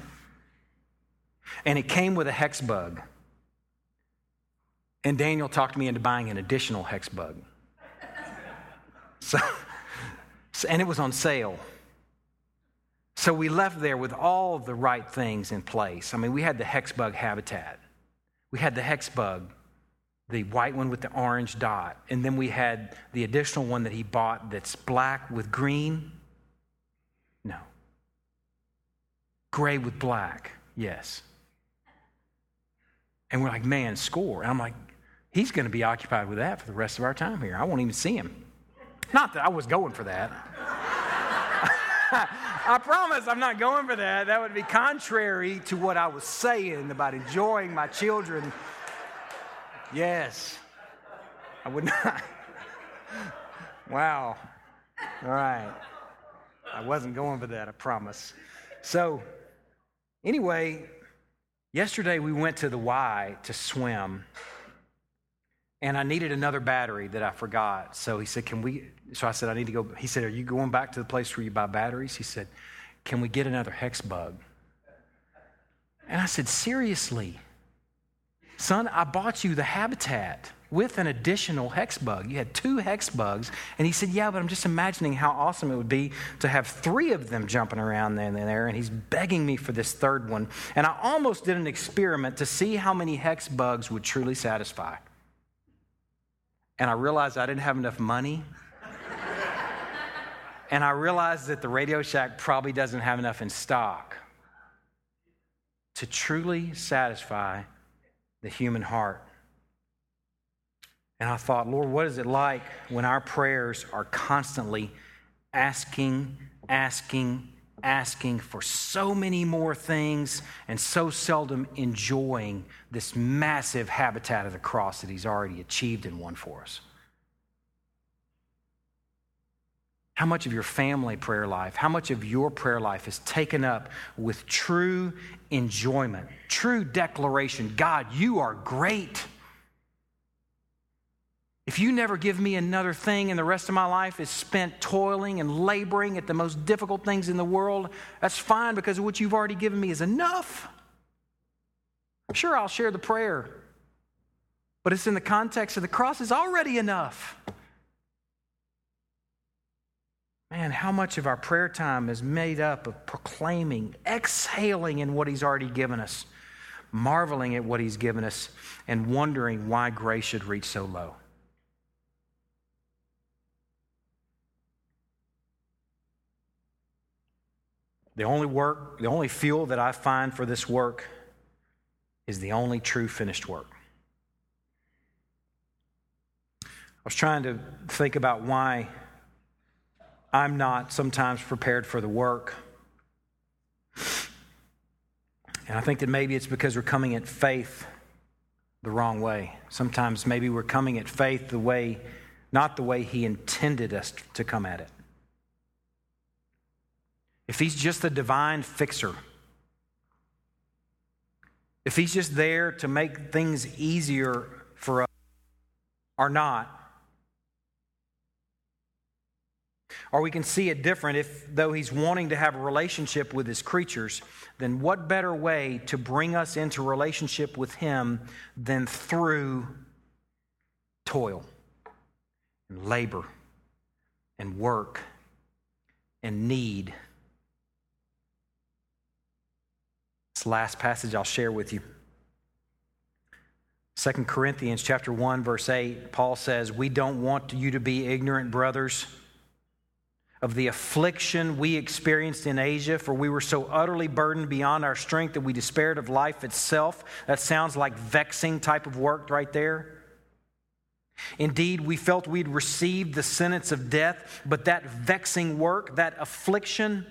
and it came with a hex bug. And Daniel talked me into buying an additional hex bug. So, and it was on sale. So we left there with all the right things in place. I mean, we had the hex bug habitat, we had the hex bug, the white one with the orange dot, and then we had the additional one that he bought that's black with green. No. Gray with black, yes. And we're like, man, score. And I'm like, he's going to be occupied with that for the rest of our time here. I won't even see him. Not that I was going for that. I promise I'm not going for that. That would be contrary to what I was saying about enjoying my children. Yes. I would not. wow. All right. I wasn't going for that, I promise. So, anyway, Yesterday, we went to the Y to swim, and I needed another battery that I forgot. So he said, Can we? So I said, I need to go. He said, Are you going back to the place where you buy batteries? He said, Can we get another hex bug? And I said, Seriously? Son, I bought you the habitat with an additional hex bug. You had two hex bugs. And he said, Yeah, but I'm just imagining how awesome it would be to have three of them jumping around there and there. And he's begging me for this third one. And I almost did an experiment to see how many hex bugs would truly satisfy. And I realized I didn't have enough money. and I realized that the Radio Shack probably doesn't have enough in stock to truly satisfy the human heart. And I thought, Lord, what is it like when our prayers are constantly asking, asking, asking for so many more things and so seldom enjoying this massive habitat of the cross that He's already achieved and won for us? How much of your family prayer life, how much of your prayer life is taken up with true enjoyment, true declaration God, you are great. If you never give me another thing and the rest of my life is spent toiling and laboring at the most difficult things in the world, that's fine because what you've already given me is enough. I'm Sure, I'll share the prayer, but it's in the context of the cross is already enough. Man, how much of our prayer time is made up of proclaiming, exhaling in what He's already given us, marveling at what He's given us, and wondering why grace should reach so low? The only work, the only fuel that I find for this work is the only true finished work. I was trying to think about why I'm not sometimes prepared for the work. And I think that maybe it's because we're coming at faith the wrong way. Sometimes maybe we're coming at faith the way, not the way He intended us to come at it if he's just the divine fixer, if He's just there to make things easier for us or not. Or we can see it different if, though He's wanting to have a relationship with His creatures, then what better way to bring us into relationship with Him than through toil and labor and work and need? This last passage I'll share with you. 2 Corinthians chapter 1 verse 8 Paul says, "We don't want you to be ignorant, brothers, of the affliction we experienced in Asia, for we were so utterly burdened beyond our strength that we despaired of life itself." That sounds like vexing type of work right there. Indeed, we felt we'd received the sentence of death, but that vexing work, that affliction,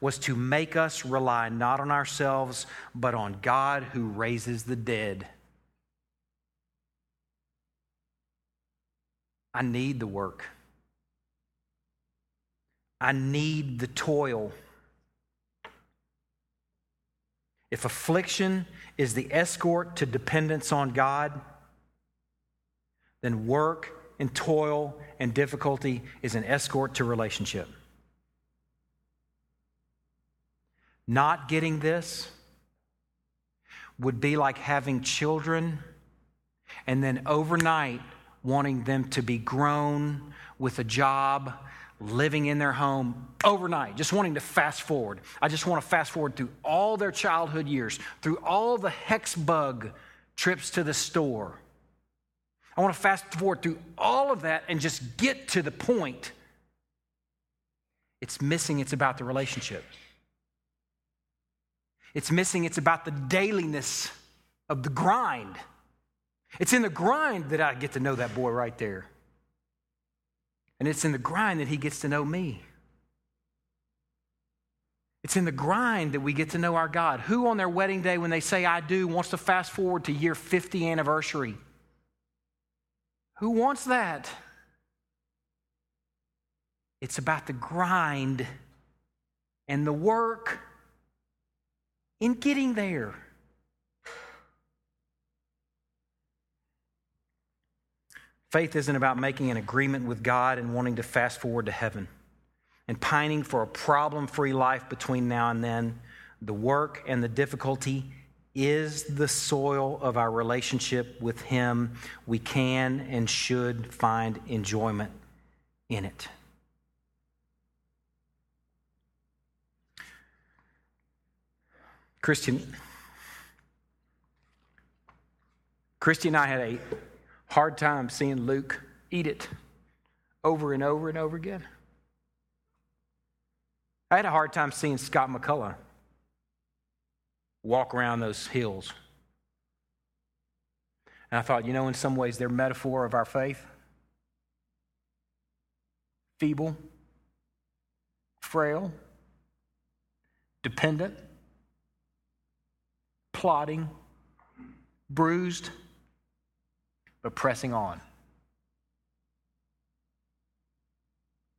was to make us rely not on ourselves, but on God who raises the dead. I need the work. I need the toil. If affliction is the escort to dependence on God, then work and toil and difficulty is an escort to relationship. Not getting this would be like having children and then overnight wanting them to be grown with a job, living in their home overnight, just wanting to fast forward. I just want to fast forward through all their childhood years, through all the hex bug trips to the store. I want to fast forward through all of that and just get to the point. It's missing, it's about the relationship. It's missing, it's about the dailiness of the grind. It's in the grind that I get to know that boy right there. And it's in the grind that he gets to know me. It's in the grind that we get to know our God. Who on their wedding day, when they say I do, wants to fast forward to year 50 anniversary? Who wants that? It's about the grind and the work in getting there. Faith isn't about making an agreement with God and wanting to fast forward to heaven and pining for a problem free life between now and then. The work and the difficulty is the soil of our relationship with Him. We can and should find enjoyment in it. Christian, Christy and I had a hard time seeing Luke eat it over and over and over again. I had a hard time seeing Scott McCullough walk around those hills. And I thought, you know, in some ways, they're metaphor of our faith. Feeble, frail, dependent, plodding, bruised, but pressing on.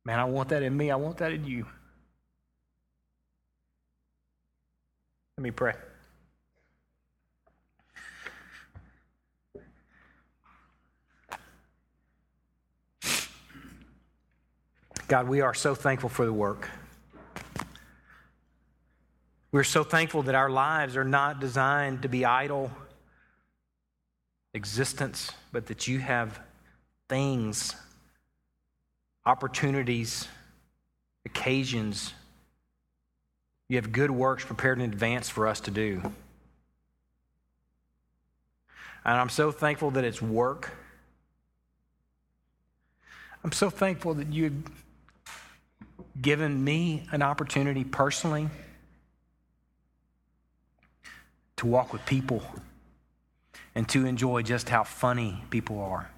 Man, I want that in me. I want that in you. Let me pray. God, we are so thankful for the work. We're so thankful that our lives are not designed to be idle existence, but that you have things, opportunities, occasions. You have good works prepared in advance for us to do. And I'm so thankful that it's work. I'm so thankful that you've given me an opportunity personally to walk with people and to enjoy just how funny people are.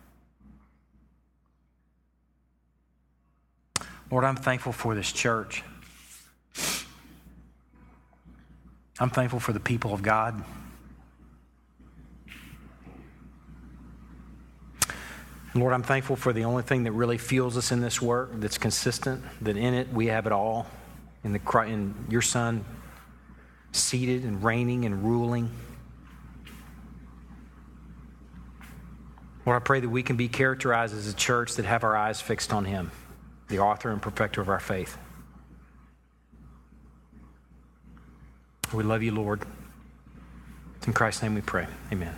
Lord, I'm thankful for this church. I'm thankful for the people of God. Lord, I'm thankful for the only thing that really fuels us in this work that's consistent, that in it we have it all, in, the, in your Son, seated and reigning and ruling. Lord, I pray that we can be characterized as a church that have our eyes fixed on Him, the author and perfecter of our faith. We love you, Lord. In Christ's name we pray. Amen.